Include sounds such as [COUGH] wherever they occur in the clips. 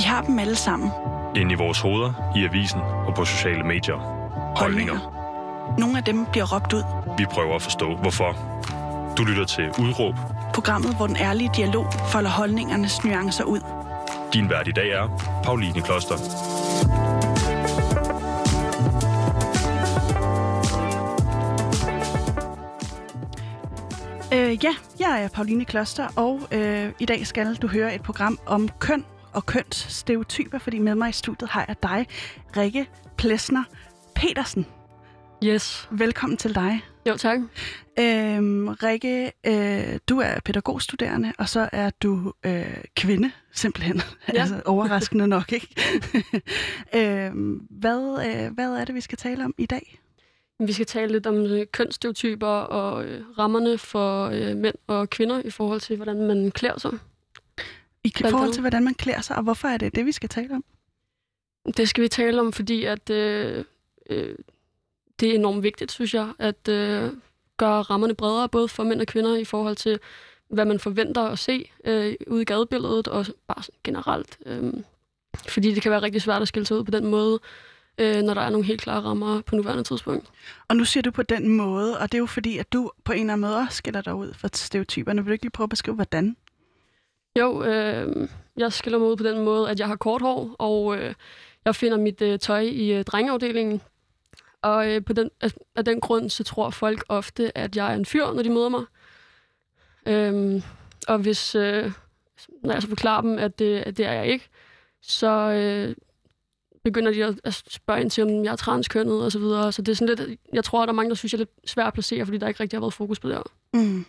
Vi har dem alle sammen. Inde i vores hoveder, i avisen og på sociale medier. Holdninger. Nogle af dem bliver råbt ud. Vi prøver at forstå, hvorfor. Du lytter til Udråb. Programmet, hvor den ærlige dialog folder holdningernes nuancer ud. Din vært i dag er Pauline Kloster. Øh, ja, jeg er Pauline Kloster, og øh, i dag skal du høre et program om køn og kønsstereotyper, fordi med mig i studiet har jeg dig, Rikke Plesner Petersen. Yes. Velkommen til dig. Jo, tak. Øhm, Rikke, øh, du er pædagogstuderende, og så er du øh, kvinde, simpelthen. Ja. altså, overraskende nok, ikke? [LAUGHS] øhm, hvad, øh, hvad er det, vi skal tale om i dag? Vi skal tale lidt om øh, kønsstereotyper og øh, rammerne for øh, mænd og kvinder i forhold til, hvordan man klæder sig. I forhold til, hvordan man klæder sig, og hvorfor er det det, vi skal tale om? Det skal vi tale om, fordi at øh, øh, det er enormt vigtigt, synes jeg, at øh, gøre rammerne bredere, både for mænd og kvinder, i forhold til, hvad man forventer at se øh, ude i gadebilledet, og bare generelt. Øh, fordi det kan være rigtig svært at skille sig ud på den måde, øh, når der er nogle helt klare rammer på nuværende tidspunkt. Og nu siger du på den måde, og det er jo fordi, at du på en eller anden måde også skiller dig ud fra stereotyperne. Vil du ikke lige prøve at beskrive, hvordan? Jo, øh, jeg skiller mig ud på den måde, at jeg har kort hår, og øh, jeg finder mit øh, tøj i øh, drengeafdelingen. Og øh, på den, af, af den grund, så tror folk ofte, at jeg er en fyr, når de møder mig. Øhm, og hvis, øh, når jeg så forklarer dem, at det, at det er jeg ikke, så øh, begynder de at, at spørge ind til, om jeg er transkønnet og så videre. Så det er sådan lidt, jeg tror, at der er mange, der synes, jeg er lidt svært at placere, fordi der ikke rigtig har været fokus på det her. Mm.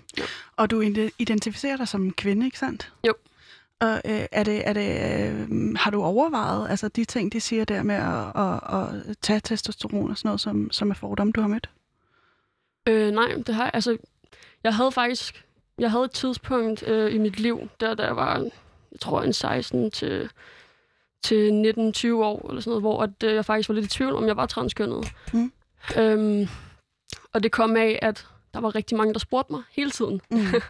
Og du ide- identificerer dig som kvinde, ikke sandt? Jo. Og øh, er det, er det, øh, har du overvejet altså de ting, de siger der med at, at, at tage testosteron og sådan noget, som, som er fordomme, du har mødt? Øh, nej, det har jeg. Altså, jeg havde faktisk... Jeg havde et tidspunkt øh, i mit liv, der, der jeg var, jeg tror, en 16 til, til 19-20 år, eller sådan noget, hvor at, øh, jeg faktisk var lidt i tvivl, om jeg var transkønnet. Mm. Øhm, og det kom af, at der var rigtig mange, der spurgte mig hele tiden. Mm. [LAUGHS]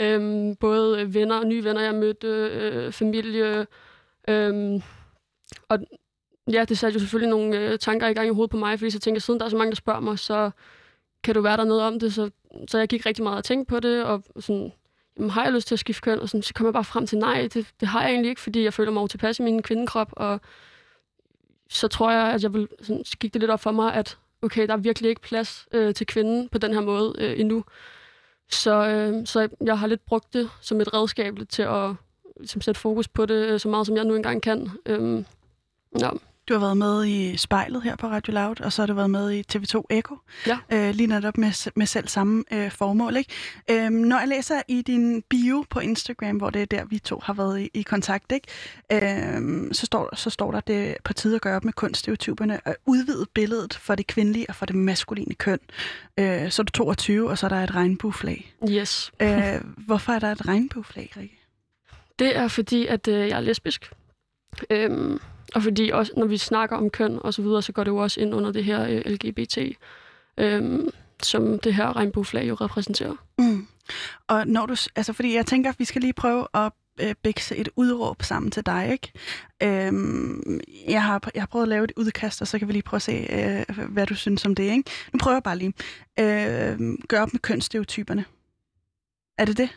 Øhm, både venner og nye venner, jeg mødte, øh, familie. Øhm, og ja, det satte jo selvfølgelig nogle øh, tanker i gang i hovedet på mig, fordi så tænkte jeg, siden der er så mange, der spørger mig, så kan du være der noget om det? Så, så jeg gik rigtig meget at tænke på det, og sådan, jamen, har jeg lyst til at skifte køn? Og sådan, så kom jeg bare frem til, nej, det, det har jeg egentlig ikke, fordi jeg føler mig tilpas i min kvindekrop, og så tror jeg, at jeg vil, sådan, så gik det lidt op for mig, at okay, der er virkelig ikke plads øh, til kvinden på den her måde øh, endnu. Så, øh, så jeg har lidt brugt det som et redskab til at som sætte fokus på det øh, så meget, som jeg nu engang kan. Øhm, ja. Du har været med i spejlet her på Radio Loud, og så har du været med i TV2 Echo. Ja. Øh, lige netop med, med selv samme øh, formål. Ikke? Øhm, når jeg læser i din bio på Instagram, hvor det er der, vi to har været i, i kontakt, ikke? Øhm, så, står, så står der, det på tide at gøre op med kunststereotyperne og udvide billedet for det kvindelige og for det maskuline køn. Øh, så er du 22, og så er der et regnbueflag. Yes. Øh, hvorfor er der et regnbueflag, Rikke? Det er fordi, at øh, jeg er lesbisk. Øhm, og fordi også, når vi snakker om køn og så videre, så går det jo også ind under det her øh, LGBT, øh, som det her regnbueflag jo repræsenterer. Mm. Og når du, altså fordi jeg tænker, at vi skal lige prøve at øh, bækse et udråb sammen til dig, ikke? Øhm, jeg, har, jeg har prøvet at lave et udkast, og så kan vi lige prøve at se, øh, hvad du synes om det, ikke? Nu prøver jeg bare lige. Øh, gør op med kønsstereotyperne. Er det det?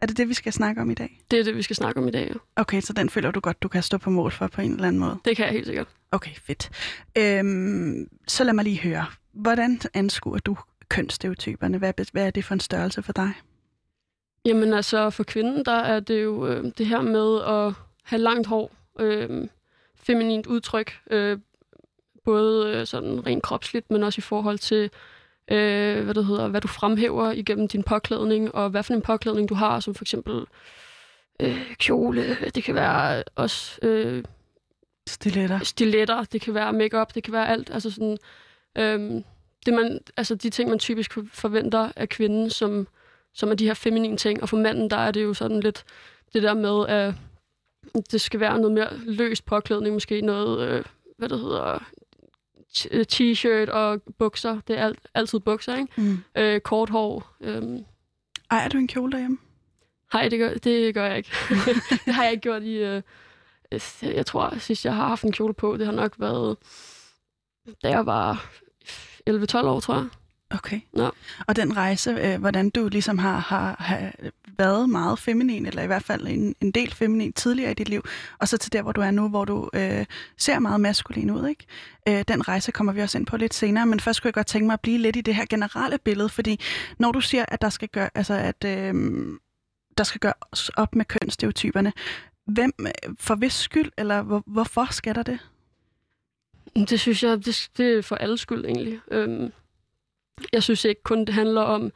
Er det det, vi skal snakke om i dag? Det er det, vi skal snakke om i dag. Ja. Okay, så den føler du godt, du kan stå på mål for på en eller anden måde. Det kan jeg helt sikkert. Okay, fedt. Øhm, så lad mig lige høre. Hvordan anskuer du kønsstereotyperne? Hvad, hvad er det for en størrelse for dig? Jamen altså, for kvinden, der er det jo øh, det her med at have langt hår, øh, feminint udtryk, øh, både øh, sådan rent kropsligt, men også i forhold til, øh, hvad det hedder, hvad du fremhæver igennem din påklædning, og hvad for en påklædning du har, som for eksempel øh, kjole, det kan være også øh, Stiletter. stiletter, det kan være makeup, det kan være alt. Altså sådan, øhm, det man, altså de ting, man typisk forventer af kvinden, som, som er de her feminine ting. Og for manden, der er det jo sådan lidt det der med, at det skal være noget mere løst påklædning, måske noget, øh, hvad det hedder, øh, t-shirt og bukser. Det er alt, altid bukser, ikke? Mm. Øh, kort hår. Øh, Ejer du en kjole derhjemme? Nej, det gør, det gør jeg ikke. [LAUGHS] det har jeg ikke gjort i, øh, øh, jeg tror, sidst jeg har haft en kjole på, det har nok været, da jeg var 11-12 år, tror jeg. Okay. Ja. Og den rejse, øh, hvordan du ligesom har, har, har været meget feminin, eller i hvert fald en, en del feminin tidligere i dit liv, og så til der, hvor du er nu, hvor du øh, ser meget maskulin ud, ikke? Øh, den rejse kommer vi også ind på lidt senere, men først skulle jeg godt tænke mig at blive lidt i det her generelle billede, fordi når du siger, at der skal gøre, altså at øh, der skal gøres op med kønsstereotyperne, hvem, øh, for hvis skyld, eller hvor, hvorfor skal der det? Det synes jeg, det, det er for alles skyld egentlig. Øhm, jeg synes ikke kun, det handler om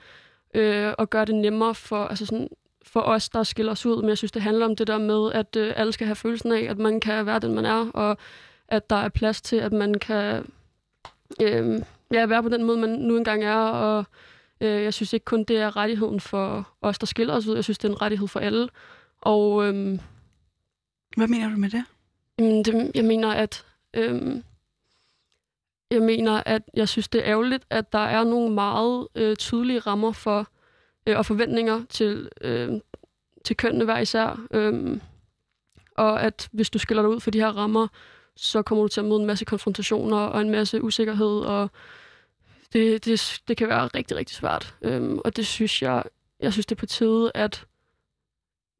øh, at gøre det nemmere for, altså sådan, for os, der skiller os ud, men jeg synes, det handler om det der med, at øh, alle skal have følelsen af, at man kan være den, man er, og at der er plads til, at man kan øh, ja, være på den måde, man nu engang er, og øh, jeg synes ikke kun, det er rettigheden for os, der skiller os ud, jeg synes, det er en rettighed for alle. Og øh, Hvad mener du med det? Jamen, det, jeg mener, at øhm, jeg mener, at jeg synes, det er ærgerligt, at der er nogle meget øh, tydelige rammer for øh, og forventninger til, øh, til kønnene hver især. Øhm, og at hvis du skiller dig ud for de her rammer, så kommer du til at møde en masse konfrontationer og en masse usikkerhed, og det, det, det kan være rigtig, rigtig svært. Øhm, og det synes jeg, jeg synes, det er på tide, at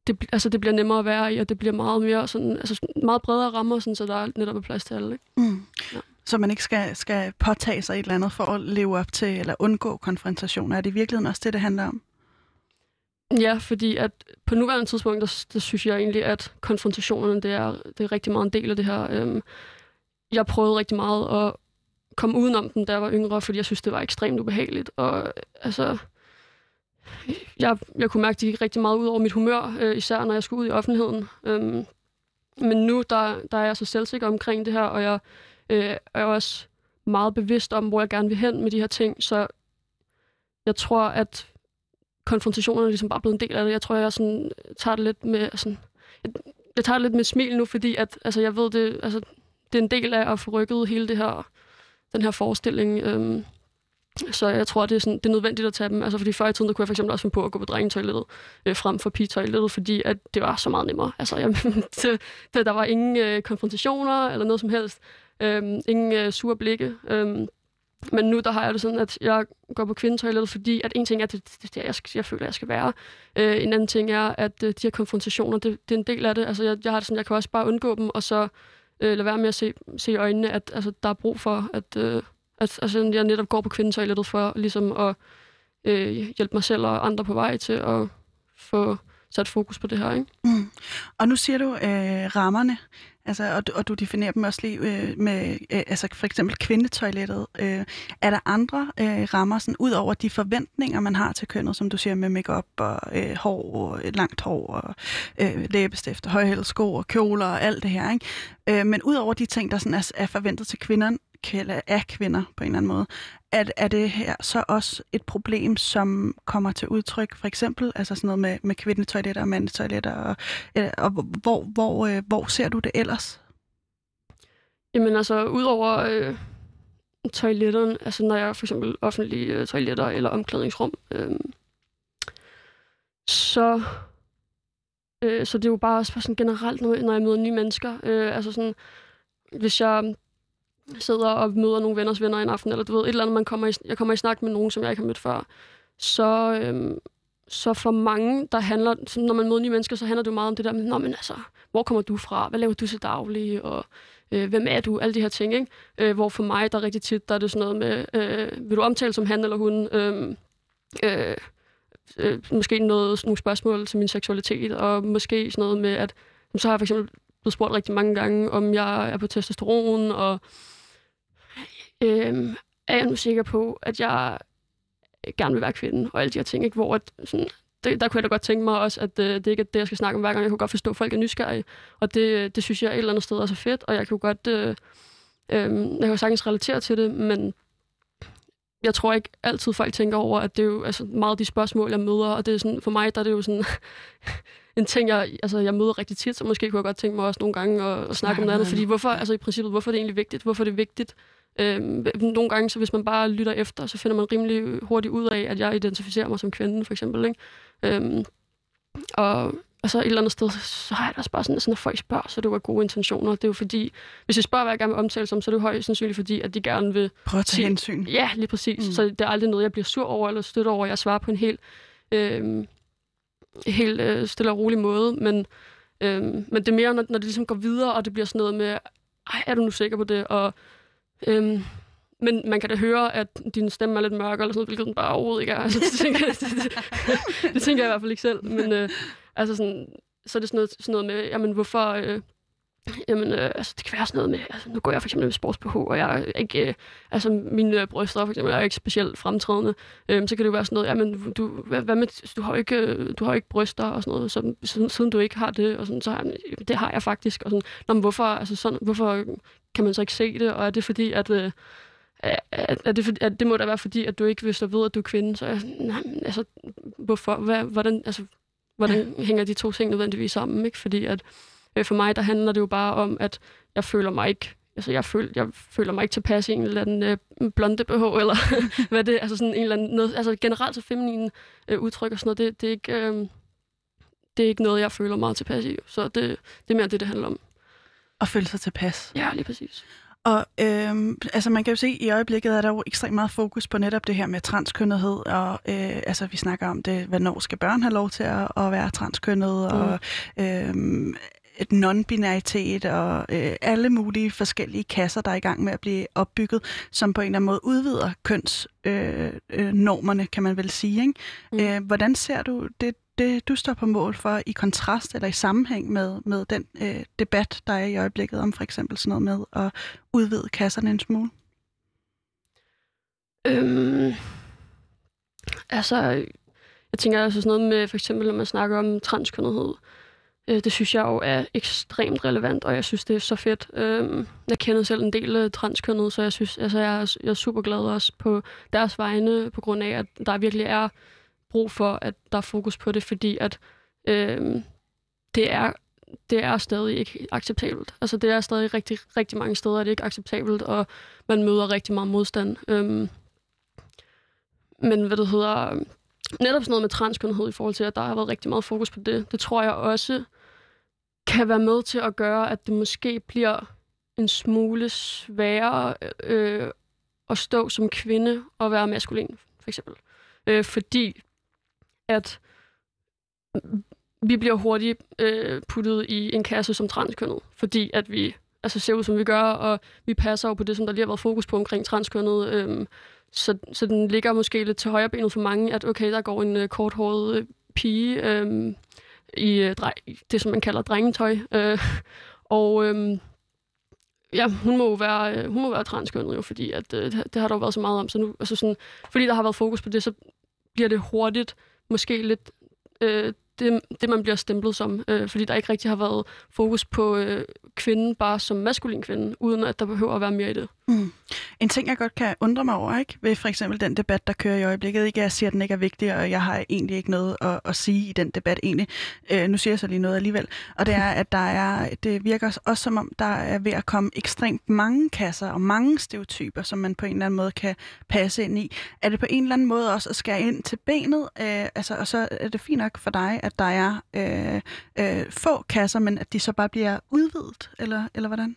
det, altså, det bliver nemmere at være i, og det bliver meget mere sådan, altså, meget bredere rammer, sådan, så der er netop er plads til alle. Ikke? Mm. Ja. Så man ikke skal, skal påtage sig et eller andet for at leve op til, eller undgå konfrontationer. Er det i virkeligheden også det, det handler om? Ja, fordi at på nuværende tidspunkt, der, der synes jeg egentlig, at konfrontationerne, det er, det er rigtig meget en del af det her. Øhm, jeg prøvede rigtig meget at komme udenom dem, da jeg var yngre, fordi jeg synes, det var ekstremt ubehageligt. Og altså, jeg, jeg kunne mærke, at det gik rigtig meget ud over mit humør, øh, især når jeg skulle ud i offentligheden. Øhm, men nu, der, der er jeg så selvsikker omkring det her, og jeg øh, er også meget bevidst om, hvor jeg gerne vil hen med de her ting, så jeg tror, at konfrontationerne er ligesom bare blevet en del af det. Jeg tror, jeg sådan, øh, tager det lidt med sådan, jeg, jeg tager det lidt med smil nu, fordi at, altså, jeg ved, det, altså, det er en del af at få rykket hele det her, den her forestilling. Øhm, så jeg tror, det er, sådan, det er nødvendigt at tage dem. Altså, fordi før i tiden, der kunne jeg for eksempel også finde på at gå på drengetoilettet øh, frem for pigetoilettet, fordi at det var så meget nemmere. Altså, jeg, [LAUGHS] det, det, der var ingen øh, konfrontationer eller noget som helst. Øhm, ingen øh, sure blikke. Øhm, men nu der har jeg det sådan, at jeg går på kvindetoilettet, fordi at en ting er, at det, det, det jeg, skal, jeg føler, jeg skal være. Øh, en anden ting er, at øh, de her konfrontationer, det, det er en del af det. Altså, jeg, jeg har det sådan, jeg kan også bare undgå dem, og så øh, lade være med at se, se i øjnene, at altså, der er brug for, at, øh, at altså, jeg netop går på kvindetoilettet for ligesom at øh, hjælpe mig selv og andre på vej til at få sat fokus på det her. Ikke? Mm. Og nu siger du øh, rammerne, altså, og, du, og du definerer dem også lige øh, med øh, altså for eksempel kvindetoilettet. Øh, er der andre øh, rammer, sådan, ud over de forventninger, man har til kønnet, som du siger med makeup og øh, hår, og øh, langt hår, og øh, læbestift, og sko og kjoler og alt det her. Ikke? Øh, men ud over de ting, der sådan er, er forventet til kvinderne, af kvinder på en eller anden måde. Er, er det her så også et problem, som kommer til udtryk, for eksempel altså sådan noget med, med kvindetoiletter og mandetoiletter, og, øh, og hvor, hvor, øh, hvor ser du det ellers? Jamen altså, udover øh, toiletterne, altså når jeg for eksempel offentlige øh, toiletter eller omklædningsrum, øh, så, øh, så det er jo bare også sådan generelt, når jeg møder nye mennesker. Øh, altså sådan, hvis jeg sidder og møder nogle venners venner en aften, eller du ved, et eller andet, man kommer i, jeg kommer i snak med nogen, som jeg ikke har mødt før, så, øhm, så for mange, der handler, så når man møder nye mennesker, så handler det jo meget om det der med, Nå, men altså, hvor kommer du fra? Hvad laver du til daglig? Og øh, hvem er du? Alle de her ting, ikke? Øh, hvor for mig, der er rigtig tit, der er det sådan noget med, øh, vil du omtale som han eller hun? Øh, øh, øh, måske noget, nogle spørgsmål til min seksualitet, og måske sådan noget med, at så har jeg for eksempel blevet spurgt rigtig mange gange, om jeg er på testosteron, og øh, er jeg nu sikker på, at jeg gerne vil være kvinde, og alle de her ting, ikke? hvor at, sådan, det, der kunne jeg da godt tænke mig også, at øh, det ikke er det, jeg skal snakke om hver gang. Jeg kunne godt forstå, at folk er nysgerrige, og det, det synes jeg et eller andet sted er så fedt, og jeg jo godt, øh, øh, jeg kan jo sagtens relatere til det, men jeg tror ikke altid folk tænker over, at det er jo altså, meget de spørgsmål, jeg møder, og det er sådan, for mig der er det jo sådan [LAUGHS] en ting, jeg, altså, jeg møder rigtig tit, så måske kunne jeg godt tænke mig også nogle gange at, at snakke om noget andet, fordi hvorfor, altså i princippet, hvorfor er det egentlig vigtigt? Hvorfor er det vigtigt? Øhm, nogle gange, så hvis man bare lytter efter, så finder man rimelig hurtigt ud af, at jeg identificerer mig som kvinde, for eksempel. Ikke? Øhm, og altså et eller andet sted, så har jeg det også bare sådan, at når folk spørger, så er det jo af gode intentioner. Det er jo fordi, hvis jeg spørger, hvad jeg gerne vil omtale som, så er det jo højst sandsynligt fordi, at de gerne vil... Prøv at tage hensyn. Ja, lige præcis. Mm. Så det er aldrig noget, jeg bliver sur over eller støtter over. Jeg svarer på en helt, øh, helt øh, stille og rolig måde, men, øh, men det er mere, når, når det ligesom går videre, og det bliver sådan noget med, ej, er du nu sikker på det? Og, øh, men man kan da høre, at din stemme er lidt mørk, eller sådan noget, hvilket den bare overhovedet ikke er. Altså, det, tænker, jeg- det, [LAUGHS] det, det tænker jeg i hvert fald ikke selv. Men øh, altså sådan, så er det sådan noget, sådan noget med, jamen hvorfor... Øh, Jamen, øh, altså, det kan være sådan noget med, altså, nu går jeg for eksempel med sports og jeg er ikke, øh, altså, mine øh, bryster for eksempel er ikke specielt fremtrædende. Øhm, så kan det jo være sådan noget, jamen, du, hvad, hvad med, du har ikke, øh, du har ikke bryster og sådan noget, så, siden, siden du ikke har det, og sådan, så jeg, det har jeg faktisk. Og sådan, Nå, men hvorfor, altså, sådan, hvorfor kan man så ikke se det, og er det fordi, at, øh, er, er, er det, fordi, at det må da være fordi, at du ikke vil stå ved, at du er kvinde, så er jeg nej, altså, hvorfor, hvad, hvordan, altså, hvordan hænger de to ting nødvendigvis sammen, ikke? Fordi at, Øh, For mig, der handler det jo bare om, at jeg føler mig ikke Altså, jeg, føl, jeg føler mig ikke tilpas i en eller anden øh, blonde BH, eller [LAUGHS] hvad det er. Altså, sådan en eller anden, noget, altså generelt så feminine øh, udtryk og sådan noget, det, det, er ikke, øh, det er ikke noget, jeg føler meget tilpas i. Så det, det er mere det, det handler om. Og føle sig tilpas. Ja, lige præcis. Og øhm, altså man kan jo se, at i øjeblikket er der jo ekstremt meget fokus på netop det her med transkønnethed, og øh, altså vi snakker om det, hvornår skal børn have lov til at, at være transkønnet, mm. og øhm, et non-binaritet og øh, alle mulige forskellige kasser, der er i gang med at blive opbygget, som på en eller anden måde udvider kønsnormerne, øh, normerne, kan man vel sige. Ikke? Mm. Øh, hvordan ser du det, det, du står på mål for i kontrast eller i sammenhæng med, med den øh, debat, der er i øjeblikket om for eksempel sådan noget med at udvide kasserne en smule? Øhm, altså, jeg tænker altså sådan noget med, for eksempel, når man snakker om transkønnethed, øh, Øh, det synes jeg jo er ekstremt relevant, og jeg synes, det er så fedt. Øh, jeg kender selv en del øh, transkønnede, transkønnet, så jeg synes, altså, jeg er, jeg er super glad også på deres vegne, på grund af, at der virkelig er brug for, at der er fokus på det, fordi at øh, det er det er stadig ikke acceptabelt. Altså, det er stadig rigtig, rigtig mange steder, er det ikke acceptabelt, og man møder rigtig meget modstand. Øhm, men hvad det hedder, netop sådan noget med transkønnethed i forhold til, at der har været rigtig meget fokus på det, det tror jeg også kan være med til at gøre, at det måske bliver en smule sværere øh, at stå som kvinde og være maskulin, for eksempel. Øh, fordi at vi bliver hurtigt øh, puttet i en kasse som transkønnet, fordi at vi altså, ser ud, som vi gør, og vi passer jo på det, som der lige har været fokus på omkring transkønnet. Øh, så, så den ligger måske lidt til højre benet for mange, at okay, der går en øh, korthåret øh, pige øh, i øh, drej, det, som man kalder drengetøj. Øh, [LAUGHS] og øh, ja, hun må jo være, øh, hun må være transkønnet jo, fordi at, øh, det, det har der jo været så meget om. Så nu, altså sådan, fordi der har været fokus på det, så bliver det hurtigt måske lidt øh, det, det, man bliver stemplet som. Øh, fordi der ikke rigtig har været fokus på øh, kvinden bare som maskulin kvinde, uden at der behøver at være mere i det. Mm. En ting, jeg godt kan undre mig over, ikke? ved for eksempel den debat, der kører i øjeblikket, ikke jeg siger, at den ikke er vigtig, og jeg har egentlig ikke noget at, at sige i den debat egentlig. Øh, nu siger jeg så lige noget alligevel. Og det er, at der er, det virker også som om, der er ved at komme ekstremt mange kasser og mange stereotyper, som man på en eller anden måde kan passe ind i. Er det på en eller anden måde også at skære ind til benet? Øh, altså, og så er det fint nok for dig, at der er øh, øh, få kasser, men at de så bare bliver udvidet, eller, eller hvordan?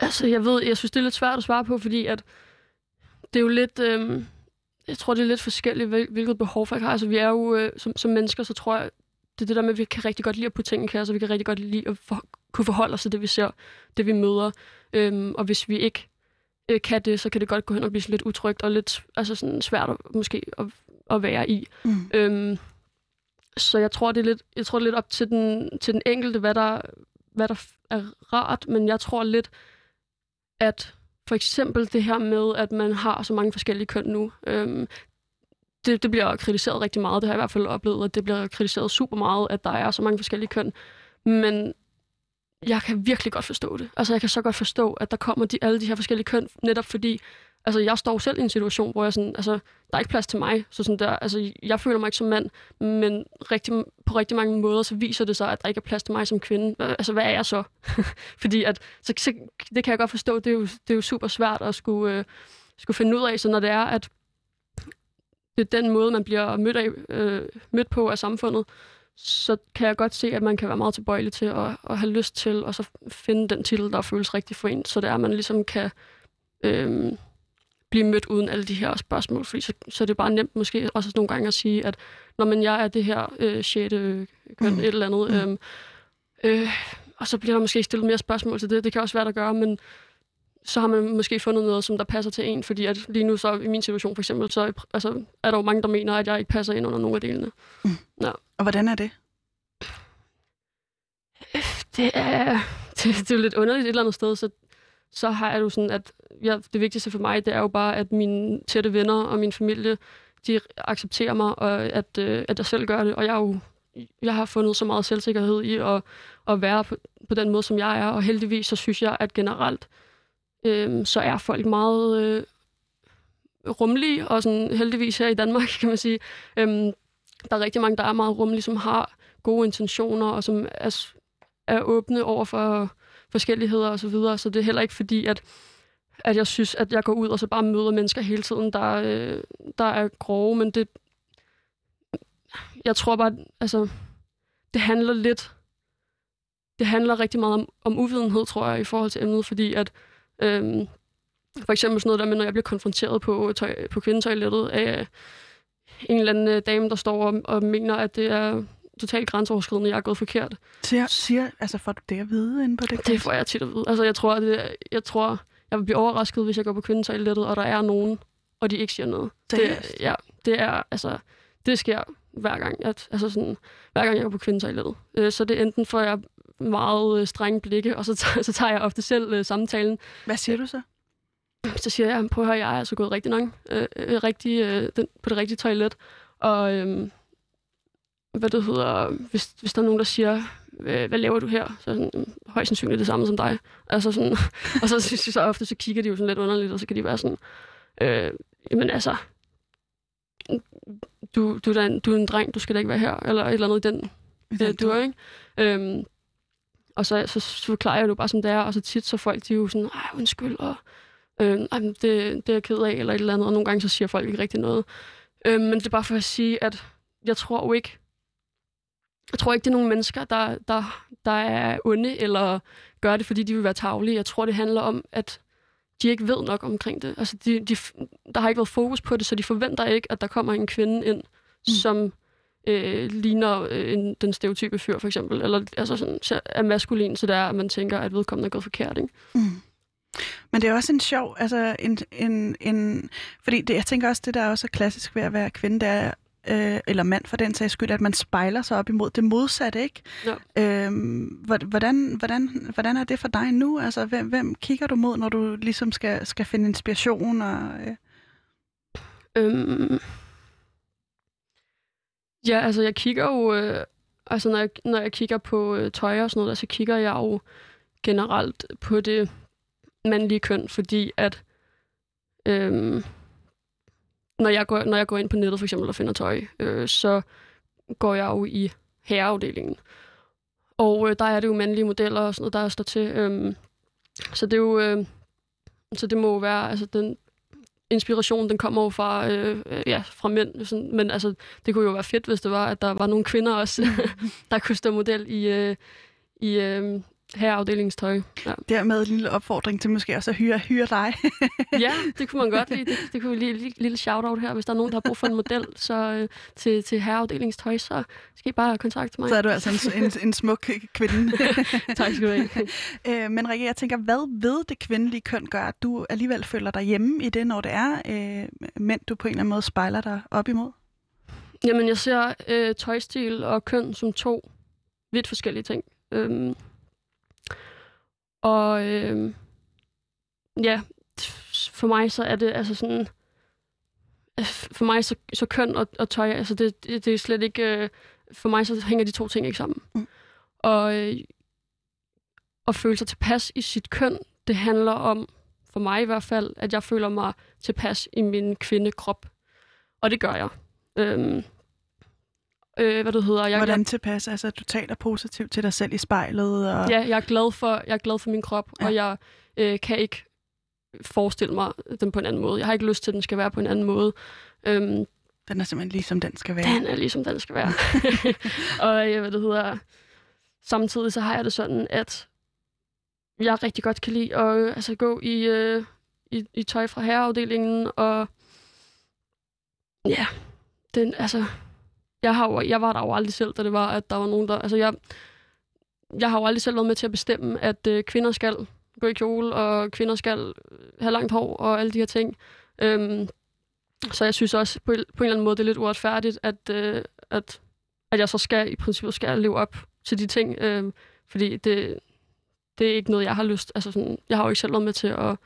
Altså, jeg ved, jeg synes, det er lidt svært at svare på, fordi at det er jo lidt... Øh, jeg tror, det er lidt forskelligt, hvil- hvilket behov folk har. Altså, vi er jo øh, som, som mennesker, så tror jeg, det er det der med, at vi kan rigtig godt lide at putte ting i kasser. Vi kan rigtig godt lide at for, kunne forholde os til det, vi ser, det vi møder. Øhm, og hvis vi ikke øh, kan det, så kan det godt gå hen og blive sådan lidt utrygt og lidt altså sådan svært at, måske at, at være i. Mm. Øhm, så jeg tror, det er lidt, jeg tror, det er lidt op til den, til den enkelte, hvad der, hvad der er rart, men jeg tror lidt, at for eksempel det her med, at man har så mange forskellige køn nu, øhm, det, det bliver kritiseret rigtig meget. Det har jeg i hvert fald oplevet, at det bliver kritiseret super meget, at der er så mange forskellige køn. Men jeg kan virkelig godt forstå det. Altså, jeg kan så godt forstå, at der kommer de, alle de her forskellige køn, netop fordi, altså, jeg står selv i en situation, hvor jeg sådan, altså, der er ikke plads til mig. Så sådan der, altså, jeg føler mig ikke som mand, men rigtig, på rigtig mange måder, så viser det sig, at der ikke er plads til mig som kvinde. Altså, hvad er jeg så? [LAUGHS] fordi at, så, så, det kan jeg godt forstå, det er jo, det er jo super svært at skulle, øh, skulle finde ud af, så når det er, at det er den måde, man bliver mødt, af, øh, mødt på af samfundet, så kan jeg godt se, at man kan være meget tilbøjelig til at, at have lyst til at så finde den titel, der føles rigtig for en, så det er, at man ligesom kan øh, blive mødt uden alle de her spørgsmål, fordi så, så er det bare nemt måske også nogle gange at sige, at når man jeg er det her øh, sjette køn, mm. et eller andet, øhm, øh, og så bliver der måske stillet mere spørgsmål til det, det kan også være, der gør, men så har man måske fundet noget, som der passer til en, fordi at lige nu så i min situation for eksempel, så altså, er der jo mange, der mener, at jeg ikke passer ind under nogle af delene. Mm. Ja. Og hvordan er det? Det er, [LAUGHS] det, det er jo lidt underligt et eller andet sted, så, så har jeg jo sådan, at ja, det vigtigste for mig, det er jo bare, at mine tætte venner og min familie, de accepterer mig, og at, øh, at jeg selv gør det, og jeg, er jo, jeg har fundet så meget selvsikkerhed i at, at være på, på den måde, som jeg er, og heldigvis så synes jeg, at generelt, øh, så er folk meget øh, rummelige, og sådan heldigvis her i Danmark, [LAUGHS] kan man sige. Øh, der er rigtig mange, der er meget rummelige, som har gode intentioner, og som er, er åbne over for forskelligheder og så videre. Så det er heller ikke fordi, at, at jeg synes, at jeg går ud og så bare møder mennesker hele tiden, der, øh, der er grove, men det... Jeg tror bare, altså, det handler lidt... Det handler rigtig meget om, om uvidenhed, tror jeg, i forhold til emnet, fordi at Øh, for eksempel sådan noget der med, når jeg bliver konfronteret på, tøj, på kvindetoilettet af en eller anden øh, dame, der står og, og mener, at det er totalt grænseoverskridende, jeg er gået forkert. Siger, siger altså får du det at vide inde på det? Det får jeg tit at vide. Altså, jeg tror, det, jeg tror, jeg vil blive overrasket, hvis jeg går på kvindetoilettet, og der er nogen, og de ikke siger noget. Det, ja, det er, altså, det sker hver gang. At, altså sådan, hver gang jeg går på kvindetoilettet. Øh, så det er enten, for jeg meget øh, strenge blikke, og så, [LAUGHS] så tager jeg ofte selv øh, samtalen. Hvad siger du så? Så siger jeg, prøv at høre, jeg er altså gået rigtig øh, øh, rigtig, øh, den, på det rigtige toilet. Og øh, hvad det hedder, hvis, hvis der er nogen, der siger, hvad, hvad laver du her? Så er sådan, øh, højst sandsynligt det samme som dig. Altså sådan, [LAUGHS] og så, så, så ofte så kigger de jo sådan lidt underligt, og så kan de være sådan, øh, jamen altså, du, du, er en, du er en dreng, du skal da ikke være her, eller et eller andet i den, det, du er, ikke? Øhm, og så, så, så forklarer jeg det bare, som det er, og så tit så folk, de er jo sådan, ej, undskyld, og øh, ej, det, det er jeg ked af, eller et eller andet, og nogle gange så siger folk ikke rigtig noget. Øh, men det er bare for at sige, at jeg tror jo ikke, jeg tror ikke, det er nogle mennesker, der, der, der er onde, eller gør det, fordi de vil være tavlige. Jeg tror, det handler om, at de ikke ved nok omkring det. Altså, de, de, der har ikke været fokus på det, så de forventer ikke, at der kommer en kvinde ind, mm. som øh, ligner øh, en, den stereotype fyr, for eksempel. Eller altså sådan, er maskulin, så det er, at man tænker, at vedkommende er gået forkert. Ikke? Mm. Men det er også en sjov, altså en, en, en fordi det, jeg tænker også, det der er også klassisk ved at være kvinde, det er, øh, eller mand for den sags skyld, at man spejler sig op imod det modsatte, ikke? Ja. Øhm, hvordan, hvordan, hvordan er det for dig nu? Altså, hvem, hvem kigger du mod, når du ligesom skal, skal finde inspiration? Og, øh? øhm, Ja, altså jeg kigger jo, øh, altså når jeg, når jeg kigger på øh, tøj og sådan noget, så kigger jeg jo generelt på det mandlige køn, fordi at øh, når, jeg går, når jeg går ind på nettet for eksempel og finder tøj, øh, så går jeg jo i herreafdelingen. Og øh, der er det jo mandlige modeller og sådan noget, der står til. Øh, så det er jo, øh, så det må jo være, altså den, inspiration, den kommer jo fra, øh, øh, ja, fra mænd. Sådan, men altså, det kunne jo være fedt, hvis det var, at der var nogle kvinder også, [LAUGHS] der kunne stå model i, øh, i øh, herreafdelingstøj. Ja. Dermed en lille opfordring til måske også at hyre, hyre dig. [LAUGHS] ja, det kunne man godt lide. Det, det kunne vi lige en lille shout-out her. Hvis der er nogen, der har brug for en model så, øh, til, til herreafdelingstøj, så skal I bare kontakte mig. Så er du altså en, en, en smuk kvinde. [LAUGHS] tak skal du have. [LAUGHS] øh, men Rikke, jeg tænker, hvad ved det kvindelige køn gør, at du alligevel føler dig hjemme i det, når det er øh, mænd, du på en eller anden måde spejler dig op imod? Jamen, jeg ser øh, tøjstil og køn som to vidt forskellige ting. Øhm, og øh, ja, for mig så er det altså sådan... For mig så, så køn og, og tøj, altså det, det, det er slet ikke... Øh, for mig så hænger de to ting ikke sammen. Mm. Og øh, at føle sig tilpas i sit køn, det handler om, for mig i hvert fald, at jeg føler mig tilpas i min kvindekrop. Og det gør jeg. Øhm, øh, hvad du hedder. Jeg, Hvordan tilpas? Altså, du taler positivt til dig selv i spejlet? Og... Ja, jeg er glad for, jeg er glad for min krop, ja. og jeg øh, kan ikke forestille mig den på en anden måde. Jeg har ikke lyst til, at den skal være på en anden måde. Øhm, Den er simpelthen ligesom den skal være. Den er ligesom den skal være. [LAUGHS] og øh, hvad det hedder, samtidig så har jeg det sådan, at jeg rigtig godt kan lide at øh, altså, gå i, øh, i, i tøj fra herreafdelingen, og ja, den, altså, jeg, har jo, jeg var der jo aldrig selv, da det var, at der var nogen, der, altså jeg, jeg har jo aldrig selv været med til at bestemme, at øh, kvinder skal gå i kjole, og kvinder skal øh, have langt hår, og alle de her ting. Øhm, så jeg synes også på, på en eller anden måde, det er lidt uretfærdigt, at, øh, at, at jeg så skal i princippet skal leve op til de ting, øh, fordi det, det er ikke noget, jeg har lyst. Altså sådan, jeg har jo ikke selv været med til at,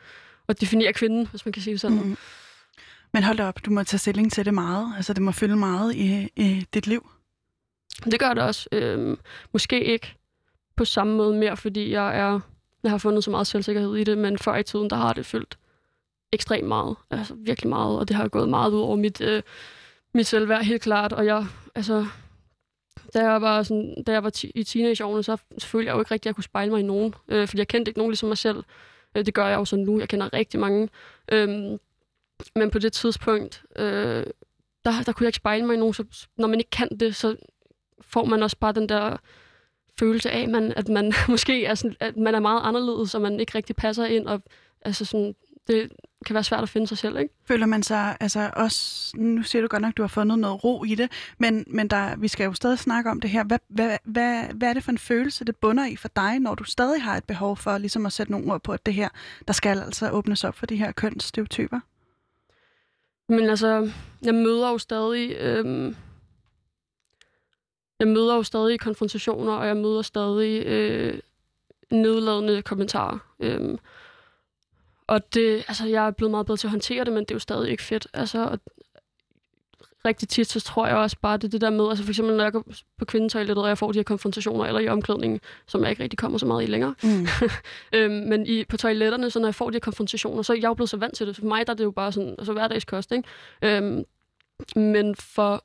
at definere kvinden, hvis man kan sige det sådan. Mm. Men hold da op, du må tage stilling til det meget. Altså, det må fylde meget i, i dit liv. Det gør det også. Øhm, måske ikke på samme måde mere, fordi jeg er jeg har fundet så meget selvsikkerhed i det, men før i tiden, der har det fyldt ekstremt meget. Altså virkelig meget, og det har gået meget ud over mit, øh, mit selvværd, helt klart. Og jeg, altså, da jeg var, sådan, da jeg var i teenageårene, så følte jeg jo ikke rigtig, at jeg kunne spejle mig i nogen. Øh, fordi jeg kendte ikke nogen ligesom mig selv. Øh, det gør jeg jo så nu. Jeg kender rigtig mange. Øh, men på det tidspunkt, øh, der, der kunne jeg ikke spejle mig i nogen. Så når man ikke kan det, så får man også bare den der følelse af, man, at man [LAUGHS] måske er, sådan, at man er meget anderledes, og man ikke rigtig passer ind. Og, altså sådan, det kan være svært at finde sig selv, ikke? Føler man sig altså også, nu siger du godt nok, at du har fundet noget ro i det, men, men der, vi skal jo stadig snakke om det her. Hvad, hvad, hvad, hvad er det for en følelse, det bunder i for dig, når du stadig har et behov for ligesom at sætte nogle ord på, at det her, der skal altså åbnes op for de her kønsstereotyper? Men altså, jeg møder jo stadig... Øh, jeg møder jo stadig konfrontationer, og jeg møder stadig øh, nedladende kommentarer. Øh, og det, altså, jeg er blevet meget bedre til at håndtere det, men det er jo stadig ikke fedt. Altså, og rigtig tit, så tror jeg også bare, det det der med, altså for eksempel når jeg går på kvindetoilettet, og jeg får de her konfrontationer, eller i omklædningen, som jeg ikke rigtig kommer så meget i længere. Mm. [LAUGHS] øhm, men i, på toiletterne, så når jeg får de her konfrontationer, så er jeg jo blevet så vant til det. For mig der er det jo bare sådan, altså hverdagskost, ikke? Øhm, men for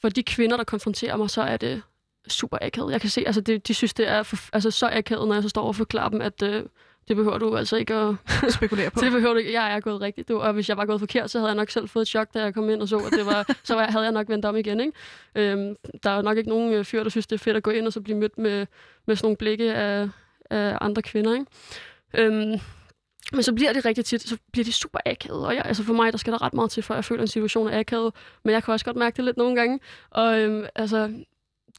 for de kvinder, der konfronterer mig, så er det super akavet. Jeg kan se, altså det, de synes, det er for, altså, så akavet, når jeg så står og forklarer dem, at øh, det behøver du altså ikke at [LAUGHS] spekulere på. det behøver du ikke. Jeg er gået rigtigt. Du, og hvis jeg var gået forkert, så havde jeg nok selv fået et chok, da jeg kom ind og så, at det var, [LAUGHS] så var, havde jeg nok vendt om igen. Ikke? Øhm, der er nok ikke nogen øh, fyr, der synes, det er fedt at gå ind og så blive mødt med, med sådan nogle blikke af, af andre kvinder. Ikke? Øhm, men så bliver det rigtig tit, så bliver det super akavet. Og jeg, altså for mig, der skal der ret meget til, for jeg føler, en situation er akavet. Men jeg kan også godt mærke det lidt nogle gange. Og øhm, altså,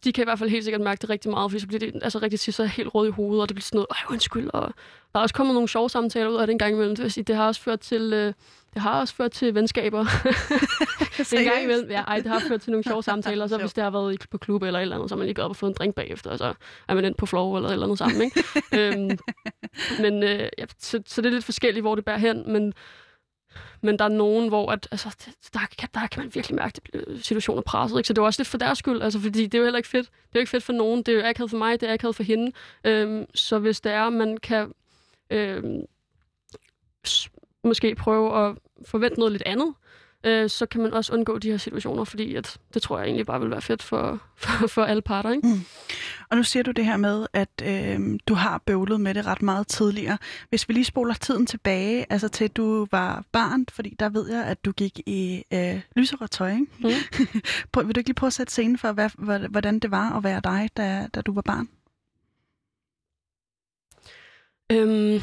de kan i hvert fald helt sikkert mærke det rigtig meget, fordi så bliver det altså, rigtig tit så helt råd i hovedet, og det bliver sådan noget, undskyld. Og der er også kommet nogle sjove samtaler ud af det en gang imellem. Det, vil sige, det har også ført til, øh, det har også ført til venskaber. [LAUGHS] en gang imellem. Ja, ej, det har ført til nogle sjove samtaler. Så hvis det har været på klub eller et eller andet, så har man lige gået op og fået en drink bagefter, og så er man ind på floor eller et eller andet sammen. Ikke? [LAUGHS] øhm, men øh, ja, så, så, det er lidt forskelligt, hvor det bærer hen, men men der er nogen, hvor at, altså, der, kan, der kan man virkelig mærke, at situationen er presset. Ikke? Så det er også lidt for deres skyld, altså, fordi det er jo heller ikke fedt. Det er jo ikke fedt for nogen. Det er jo akavet for mig, det er akavet for hende. Øhm, så hvis det er, man kan øhm, måske prøve at forvente noget lidt andet, øh, så kan man også undgå de her situationer, fordi at, det tror jeg egentlig bare vil være fedt for, [LAUGHS] for, for alle parter. Ikke? Mm. Og nu siger du det her med, at øh, du har bøvlet med det ret meget tidligere. Hvis vi lige spoler tiden tilbage, altså til du var barn, fordi der ved jeg, at du gik i øh, lyserødt tøj. Ikke? Mm. [LAUGHS] Prøv, vil du ikke lige prøve at sætte scenen for, hvad, hvordan det var at være dig, da, da du var barn? Øhm,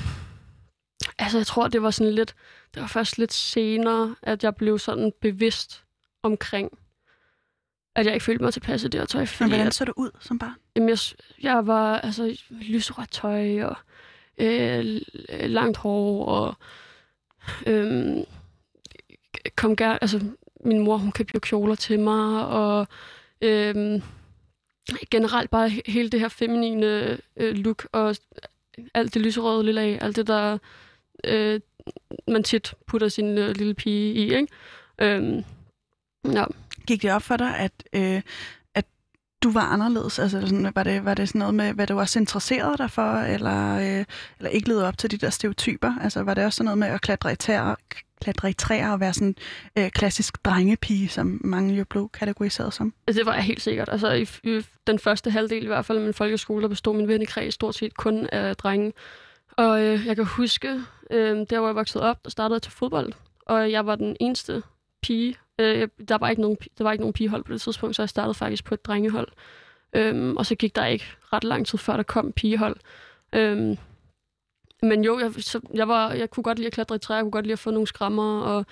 altså, jeg tror, det var sådan lidt... Det var først lidt senere, at jeg blev sådan bevidst omkring, at jeg ikke følte mig tilpasset det her tøj. Men hvordan så du ud som barn? Jamen, jeg, jeg var altså lyserødt tøj og øh, langt hår og øh, kom gerne, altså min mor, hun købte jo kjoler til mig, og øh, generelt bare hele det her feminine øh, look, og alt det lyserøde lille af, alt det der, øh, man tit putter sin øh, lille pige i, ikke? Øh, ja. Gik det op for dig, at, øh, at du var anderledes? Altså, sådan, var, det, var det sådan noget med, hvad du også interesserede dig for, eller, øh, eller ikke levede op til de der stereotyper? Altså, var det også sådan noget med at klatre i træer, klatre i træer og være sådan øh, klassisk drengepige, som mange jo blev kategoriseret som? Altså, det var jeg helt sikkert. Altså, i, i den første halvdel i hvert fald af min folkeskole, der bestod min vennekreds stort set kun af drenge. Og øh, jeg kan huske, øh, der hvor jeg voksede op, der startede jeg til fodbold, og jeg var den eneste pige Øh, der, var ikke nogen, der var ikke nogen pigehold på det tidspunkt, så jeg startede faktisk på et drengehold. Øhm, og så gik der ikke ret lang tid, før der kom pigehold. Øhm, men jo, jeg, så, jeg, var, jeg kunne godt lide at klatre i træer, jeg kunne godt lide at få nogle skrammer, og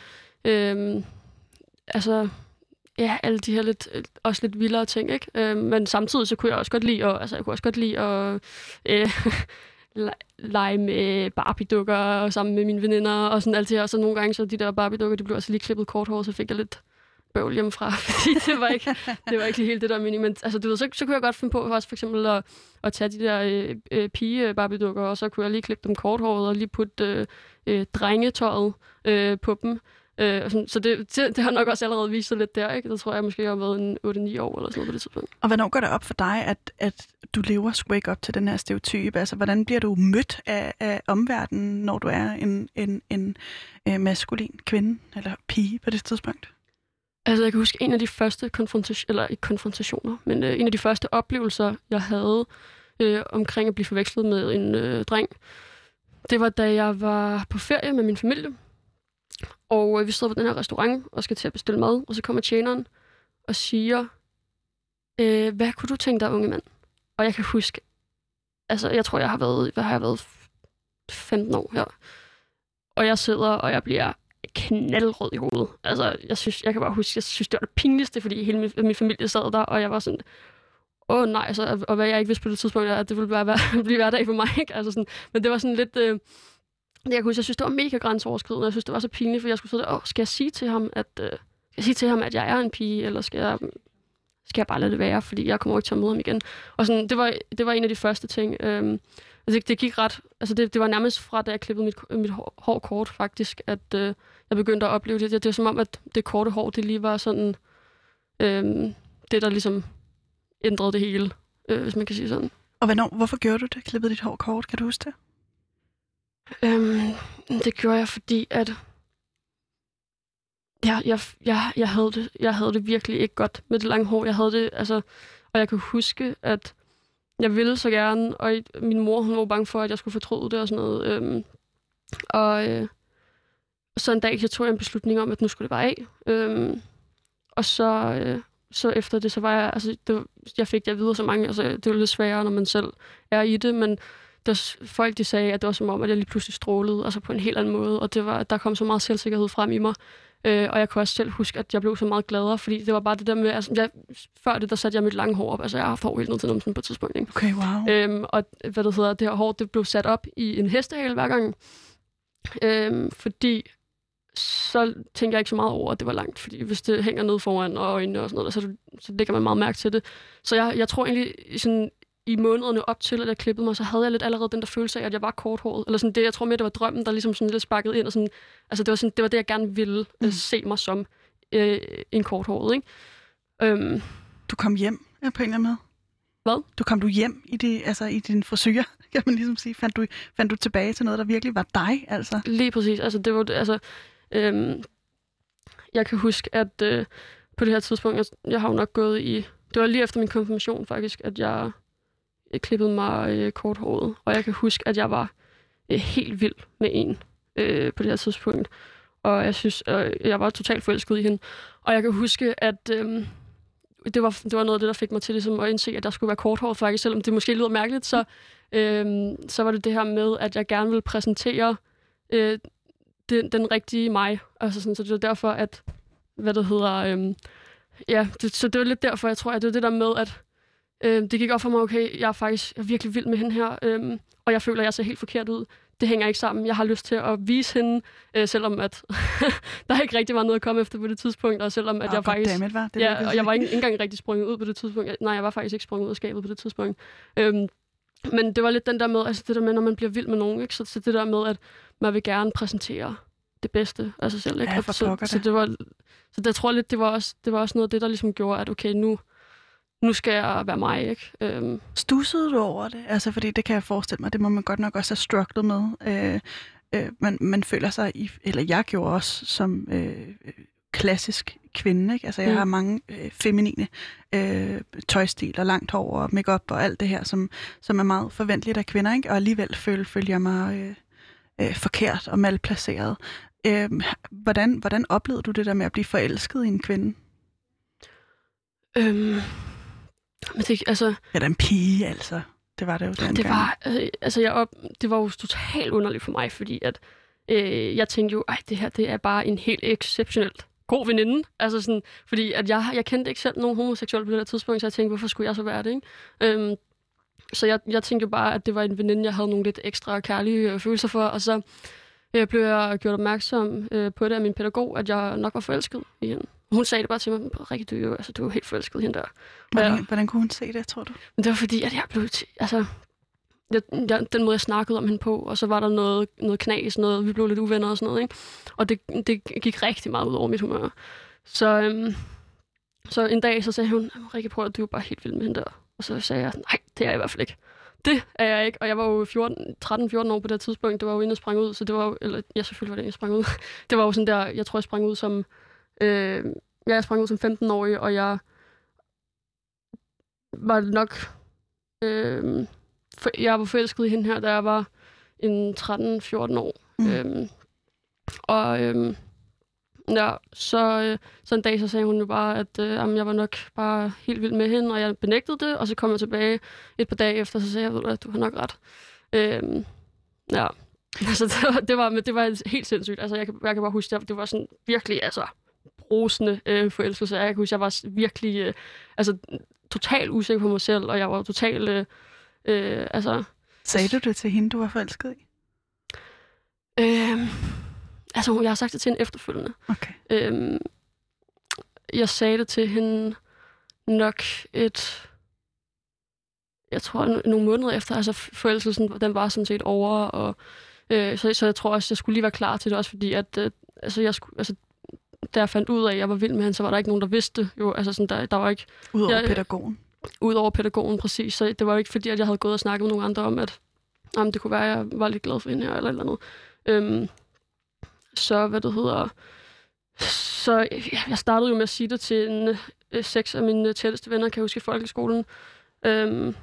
øhm, altså, ja, alle de her lidt, også lidt vildere ting, ikke? Øhm, men samtidig så kunne jeg også godt lide, og, altså, jeg kunne også godt lide at øh, [LAUGHS] lege med Barbie-dukker sammen med mine veninder og sådan alt det her. Og så nogle gange, så de der Barbie-dukker, de blev også lige klippet kort hår, så fik jeg lidt bøvl hjemmefra, [LAUGHS] fordi det var ikke, det var ikke lige helt det der mening. Men altså, du ved, så, så kunne jeg godt finde på også for eksempel at, at tage de der øh, øh, pige øh, Barbie-dukker, og så kunne jeg lige klippe dem korthåret og lige putte øh, øh, drengetøjet øh, på dem. Øh, så det, det, det har nok også allerede vist sig lidt der, ikke? Det tror jeg måske, jeg har været en 8-9 år eller sådan noget på det tidspunkt. Og hvornår går det op for dig, at, at du lever sgu ikke op til den her stereotype? Altså, hvordan bliver du mødt af, af omverdenen, når du er en, en, en, en maskulin kvinde eller pige på det tidspunkt? Altså, jeg kan huske en af de første konfrontationer, eller ikke konfrontationer, men øh, en af de første oplevelser, jeg havde øh, omkring at blive forvekslet med en øh, dreng, det var, da jeg var på ferie med min familie. Og øh, vi sidder på den her restaurant og skal til at bestille mad, og så kommer tjeneren og siger, øh, hvad kunne du tænke dig, unge mand? Og jeg kan huske, altså jeg tror, jeg har været, hvad har jeg været, 15 år her. Og jeg sidder, og jeg bliver knaldrød i hovedet. Altså, jeg, synes, jeg kan bare huske, jeg synes, det var det pinligste, fordi hele min, min familie sad der, og jeg var sådan, åh nej, altså, og hvad jeg ikke vidste på det tidspunkt, at det ville bare være, [LAUGHS] blive hverdag for mig. Ikke? Altså sådan, men det var sådan lidt... Øh, jeg kan huske, jeg synes, det var mega grænseoverskridende. Jeg synes, det var så pinligt, for jeg skulle sidde der, åh, skal jeg sige til ham, at, øh, skal jeg sige til ham, at jeg er en pige, eller skal jeg, skal jeg bare lade det være, fordi jeg kommer ikke til at møde ham igen. Og sådan, det var, det var en af de første ting. Øhm, altså, det, det gik ret, altså det, det var nærmest fra, da jeg klippede mit, mit hår, hår kort, faktisk, at øh, jeg begyndte at opleve det. Det, det var som om, at det korte hår, det lige var sådan, øhm, det der ligesom ændrede det hele, øh, hvis man kan sige sådan. Og hvornår, hvorfor gjorde du det? Klippede dit hår kort? Kan du huske det? Øhm, det gjorde jeg, fordi at jeg, jeg, jeg, jeg, havde det, jeg havde det virkelig ikke godt med det lange hår. Jeg havde det, altså, og jeg kan huske, at jeg ville så gerne, og min mor hun var bange for, at jeg skulle fortryde det og sådan noget. Øhm, og øh, så en dag, så tog jeg en beslutning om, at nu skulle det bare af. Øhm, og så, øh, så efter det, så var jeg, altså, det jeg fik det at vide så mange, altså, det var lidt sværere, når man selv er i det, men der, folk de sagde, at det var som om, at jeg lige pludselig strålede, altså på en helt anden måde, og det var, der kom så meget selvsikkerhed frem i mig. Øh, og jeg kunne også selv huske, at jeg blev så meget gladere, fordi det var bare det der med, altså, jeg, før det, der satte jeg mit lange hår op, altså jeg har haft hår helt ned til numsen på et tidspunkt. Ikke? Okay, wow. Øhm, og hvad det hedder, det her hår, det blev sat op i en hestehale hver gang, øhm, fordi så tænker jeg ikke så meget over, at det var langt, fordi hvis det hænger ned foran og øjnene og sådan noget, så, så lægger man meget mærke til det. Så jeg, jeg tror egentlig, sådan, i månederne op til, at jeg klippede mig, så havde jeg lidt allerede den der følelse af, at jeg var korthåret. Eller sådan det, jeg tror mere, det var drømmen, der ligesom sådan lidt sparket ind. Og sådan, altså det var, sådan, det var det, jeg gerne ville øh, mm. se mig som øh, en korthåret. Ikke? Øhm. Du kom hjem ja, på en eller anden måde? Hvad? Du kom du hjem i, det, altså, i din frisyr, [LAUGHS] kan man ligesom sige. Fandt du, fandt du tilbage til noget, der virkelig var dig? Altså? Lige præcis. Altså, det var, altså, øhm, jeg kan huske, at øh, på det her tidspunkt, jeg, jeg har jo nok gået i... Det var lige efter min konfirmation faktisk, at jeg Øh, klippede mig øh, korthåret, og jeg kan huske, at jeg var øh, helt vild med en øh, på det her tidspunkt. Og jeg synes, øh, jeg var totalt forelsket i hende. Og jeg kan huske, at øh, det, var, det var noget af det, der fik mig til ligesom, at indse, at der skulle være korthåret faktisk, selvom det måske lyder mærkeligt, så, øh, så var det det her med, at jeg gerne ville præsentere øh, den, den rigtige mig. Altså sådan, så det var derfor, at, hvad det hedder, øh, ja, det, så det var lidt derfor, jeg tror, at det var det der med, at Øh, det gik op for mig, okay, jeg er faktisk jeg er virkelig vild med hende her, øh, og jeg føler, at jeg ser helt forkert ud. Det hænger ikke sammen. Jeg har lyst til at vise hende, øh, selvom at [LAUGHS] der ikke rigtig var noget at komme efter på det tidspunkt, og selvom at oh, jeg faktisk... Dammit, var. Det ja, og jeg var ikke, engang rigtig sprunget ud på det tidspunkt. Nej, jeg var faktisk ikke sprunget ud af skabet på det tidspunkt. Øhm, men det var lidt den der med, altså det der med, når man bliver vild med nogen, ikke? Så, så det der med, at man vil gerne præsentere det bedste af sig selv. Ikke? Ja, så, det. så, det var, så det, tror jeg lidt, det var, også, det var også noget af det, der ligesom gjorde, at okay, nu, nu skal jeg være mig, ikke? Øhm. Stussede du over det? Altså, fordi det kan jeg forestille mig, det må man godt nok også have strugglet med. Øh, øh, man, man føler sig, i, eller jeg gjorde også, som øh, klassisk kvinde, ikke? Altså, jeg mm. har mange øh, feminine øh, tøjstil og langt hår og makeup og alt det her, som, som er meget forventeligt af kvinder, ikke? Og alligevel føler, føler jeg mig... Øh, øh, forkert og malplaceret. Øh, hvordan, hvordan oplevede du det der med at blive forelsket i en kvinde? Øhm, men det, altså, Eller en pige, altså. Det var det jo dengang. det var, øh, altså, jeg op, det var jo totalt underligt for mig, fordi at, øh, jeg tænkte jo, ej, det her det er bare en helt exceptionelt god veninde. Altså sådan, fordi at jeg, jeg kendte ikke selv nogen homoseksuelle på det der tidspunkt, så jeg tænkte, hvorfor skulle jeg så være det, ikke? Øhm, så jeg, jeg tænkte jo bare, at det var en veninde, jeg havde nogle lidt ekstra kærlige øh, følelser for, og så øh, blev jeg gjort opmærksom øh, på det af min pædagog, at jeg nok var forelsket i hende. Hun sagde det bare til mig, Rikke, du, altså, du er jo helt forelsket hende der. Hvordan, Ja. hvordan kunne hun se det, tror du? Det var fordi, at jeg blev... Altså, jeg, jeg, den måde, jeg snakkede om hende på, og så var der noget, noget knas, noget, vi blev lidt uvenner og sådan noget, ikke? Og det, det gik rigtig meget ud over mit humør. Så, øhm, så en dag, så sagde hun, Rikke, prøv at du er bare helt vild med hende der. Og så sagde jeg, nej, det er jeg i hvert fald ikke. Det er jeg ikke. Og jeg var jo 14 13-14 år på det tidspunkt. Det var jo inden jeg sprang ud, så det var jo, eller ja, selvfølgelig var det, jeg sprang ud. [LAUGHS] Det var jo sådan der, jeg tror, jeg sprang ud som, øh, jeg sprang ud som 15-årig, og jeg var nok Øhm, for, jeg var forelsket i hende her, da jeg var en 13-14 år. Mm. Øhm, og øhm, ja, så, øh, så en dag så sagde hun jo bare, at øh, jamen, jeg var nok bare helt vild med hende, og jeg benægtede det, og så kom jeg tilbage et par dage efter, så sagde jeg, ved du har nok ret. Øhm, ja, [LAUGHS] altså det var, det var, men det var helt sindssygt. Altså jeg kan, jeg kan bare huske, det, det var sådan virkelig, altså brusende øh, forelskelse. Jeg kan huske, jeg var virkelig, øh, altså totalt usikker på mig selv, og jeg var totalt, øh, øh, altså, Sagde du det til hende, du var forelsket i? øh, altså, jeg har sagt det til hende efterfølgende. Okay. Øh, jeg sagde det til hende nok et, jeg tror, no- nogle måneder efter, altså forelskelsen, den var sådan set over, og øh, så, så jeg tror også, jeg skulle lige være klar til det også, fordi at, øh, altså, jeg skulle, altså, da jeg fandt ud af, at jeg var vild med hende, så var der ikke nogen, der vidste det. Jo, altså sådan, der, der var ikke, Udover ja. pædagogen. Udover pædagogen præcis, så det var jo ikke fordi, at jeg havde gået og snakket med nogle andre om, at jamen, det kunne være, at jeg var lidt glad for hende her, eller et eller andet. Øhm, så, hvad det hedder... Så ja, jeg startede jo med at sige det til en, øh, seks af mine tætteste venner, kan jeg huske, i folkeskolen. Øhm,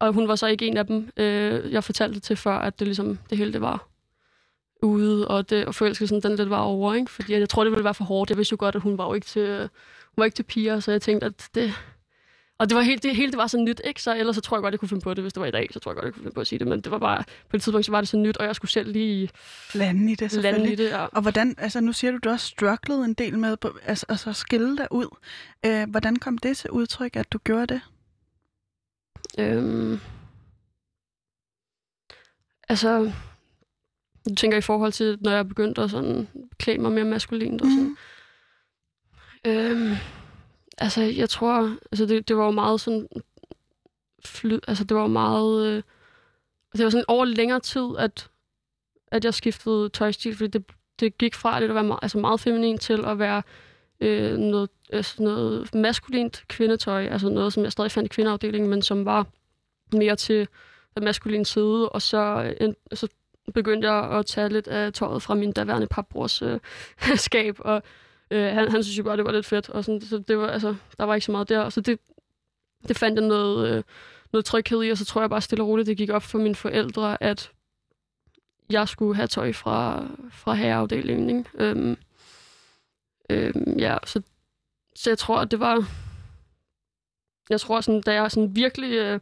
og hun var så ikke en af dem, øh, jeg fortalte det til før, at det ligesom, det hele det var ude, og, det, og forelskelsen, den lidt var over, ikke? Fordi jeg tror, det ville være for hårdt. Jeg vidste jo godt, at hun var jo ikke til, hun var ikke til piger, så jeg tænkte, at det, og det var helt, det hele det var så nyt, ikke? Så ellers så tror jeg godt, jeg kunne finde på det, hvis det var i dag. Så tror jeg godt, jeg kunne finde på at sige det. Men det var bare, på det tidspunkt, så var det så nyt, og jeg skulle selv lige Lande i det, lande i det. Ja. Og hvordan, altså nu siger du, du også strugglede en del med altså, altså at skille dig ud. Øh, hvordan kom det til udtryk, at du gjorde det? Øhm, altså, du tænker i forhold til, når jeg begyndte at sådan klæde mig mere maskulint og sådan. Mm. Øhm, altså, jeg tror, altså det, det var jo meget sådan, fly, altså det var jo meget, øh, det var sådan over længere tid, at, at jeg skiftede tøjstil, fordi det, det gik fra lidt at være meget, altså meget feminin til at være øh, noget, altså noget maskulint kvindetøj, altså noget, som jeg stadig fandt i kvindeafdelingen, men som var mere til den maskuline side, og så, øh, en, så begyndte jeg at tage lidt af tøjet fra min daværende papbrors øh, [LAUGHS] skab, og øh, han, han synes jo bare, det var lidt fedt, og sådan, så det var, altså, der var ikke så meget der, og så det, det fandt jeg noget, øh, noget tryghed i, og så tror jeg bare stille og roligt, det gik op for mine forældre, at jeg skulle have tøj fra, fra herreafdelingen, ikke? Øhm, øhm, ja, så, så jeg tror, at det var, jeg tror sådan, da jeg sådan virkelig øh,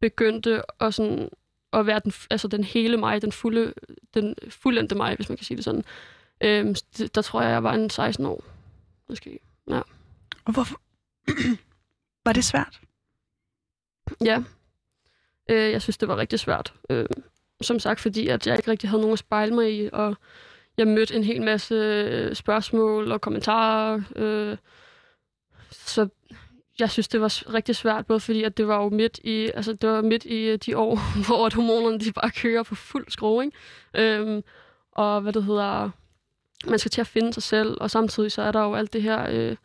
begyndte at sådan, at være den, altså den hele mig, den fulde, den fuldendte mig, hvis man kan sige det sådan, øhm, det, der tror jeg, jeg var en 16 år, måske. Og hvorfor? [CLEARS THROAT] var det svært? Ja. Øh, jeg synes, det var rigtig svært. Øh, som sagt, fordi at jeg ikke rigtig havde nogen at spejle mig i, og jeg mødte en hel masse øh, spørgsmål og kommentarer. Øh, så jeg synes, det var rigtig svært, både fordi at det var jo midt i, altså det var midt i øh, de år, [LAUGHS] hvor at hormonerne de bare kører på fuld skrue, ikke? Øhm, og hvad det hedder, man skal til at finde sig selv, og samtidig så er der jo alt det her øh,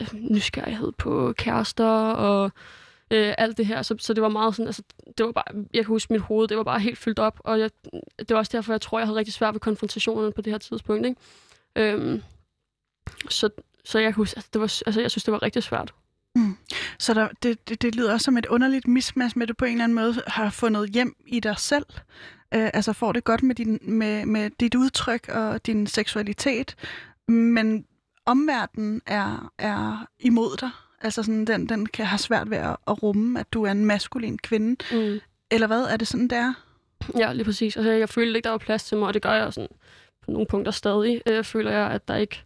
øh, nysgerrighed på kærester og øh, alt det her. Så, så det var meget sådan, altså, det var bare, jeg kan huske mit hoved, det var bare helt fyldt op, og jeg, det var også derfor, jeg tror, jeg havde rigtig svært ved konfrontationerne på det her tidspunkt, ikke? Øhm, så, så jeg kan huske, altså, det var, altså, jeg synes, det var rigtig svært. Så der, det, det, det lyder også som et underligt mismatch med, at du på en eller anden måde har fundet hjem i dig selv. øh, altså får det godt med, din, med, med dit udtryk og din seksualitet, men omverdenen er, er imod dig. Altså sådan, den, den kan have svært ved at, at rumme, at du er en maskulin kvinde. Mm. Eller hvad? Er det sådan, der? Ja, lige præcis. Altså, jeg følte ikke, der var plads til mig, og det gør jeg sådan på nogle punkter stadig. Øh, føler jeg, at der ikke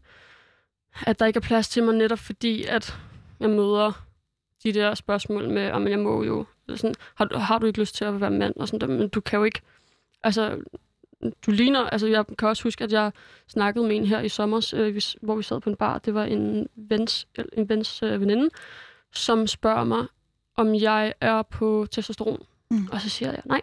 at der ikke er plads til mig netop fordi, at jeg møder de der spørgsmål med, om jeg må jo, eller sådan, har, du, har du ikke lyst til at være mand, og sådan der, men du kan jo ikke, altså, du ligner, altså jeg kan også huske, at jeg snakkede med en her i sommer, øh, hvor vi sad på en bar, det var en vens, en vens øh, veninde, som spørger mig, om jeg er på testosteron. Mm. Og så siger jeg nej.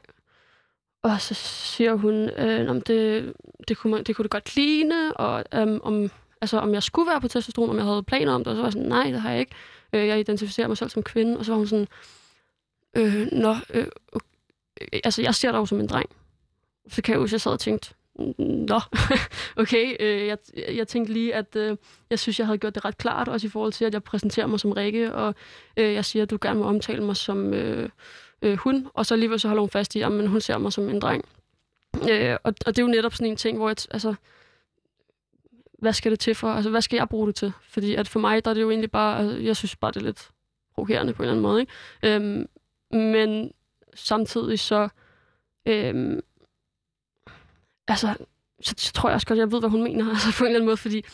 Og så siger hun, øh, om det, det, kunne man, det kunne det godt ligne, og øh, om, altså, om jeg skulle være på testosteron, om jeg havde planer om det. Og så var jeg sådan, nej, det har jeg ikke. Øh, jeg identificerer mig selv som kvinde. Og så var hun sådan, øh, nå, øh, okay. Øh, altså jeg ser dig jo som en dreng. Så kan jeg huske, jeg sad og tænkte, Nå, [LAUGHS] okay. Øh, jeg, jeg tænkte lige, at øh, jeg synes, jeg havde gjort det ret klart, også i forhold til, at jeg præsenterer mig som Rikke, og øh, jeg siger, at du gerne må omtale mig som øh, øh, hun, og så alligevel så holder hun fast i, at hun ser mig som en dreng. Øh, og, og det er jo netop sådan en ting, hvor jeg, altså, skal det til for? Altså, hvad skal jeg bruge det til? Fordi at for mig, der er det jo egentlig bare, altså, jeg synes bare, det er lidt provokerende på en eller anden måde. Ikke? Øhm, men samtidig så, øhm, altså, så, så tror jeg også godt, jeg ved, hvad hun mener, [LAUGHS] altså på en eller anden måde, fordi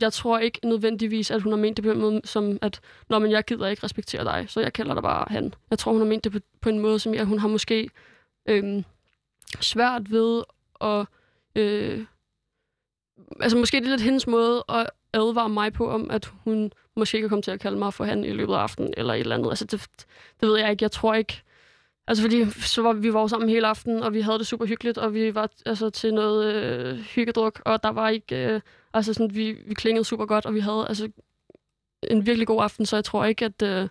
jeg tror ikke nødvendigvis, at hun har ment det på en måde, som at, når men jeg gider ikke respektere dig, så jeg kalder dig bare han. Jeg tror, hun har ment det på, på en måde, som jeg, hun har måske øhm, svært ved at øh, altså måske det er lidt hendes måde at advare mig på, om at hun måske kan komme til at kalde mig for han i løbet af aftenen, eller et eller andet. Altså, det, det ved jeg ikke. Jeg tror ikke... Altså, fordi så var vi var sammen hele aften, og vi havde det super hyggeligt, og vi var altså, til noget øh, hyggedruk, og der var ikke... Øh, altså, sådan, vi, vi klingede super godt, og vi havde altså, en virkelig god aften, så jeg tror ikke, at øh,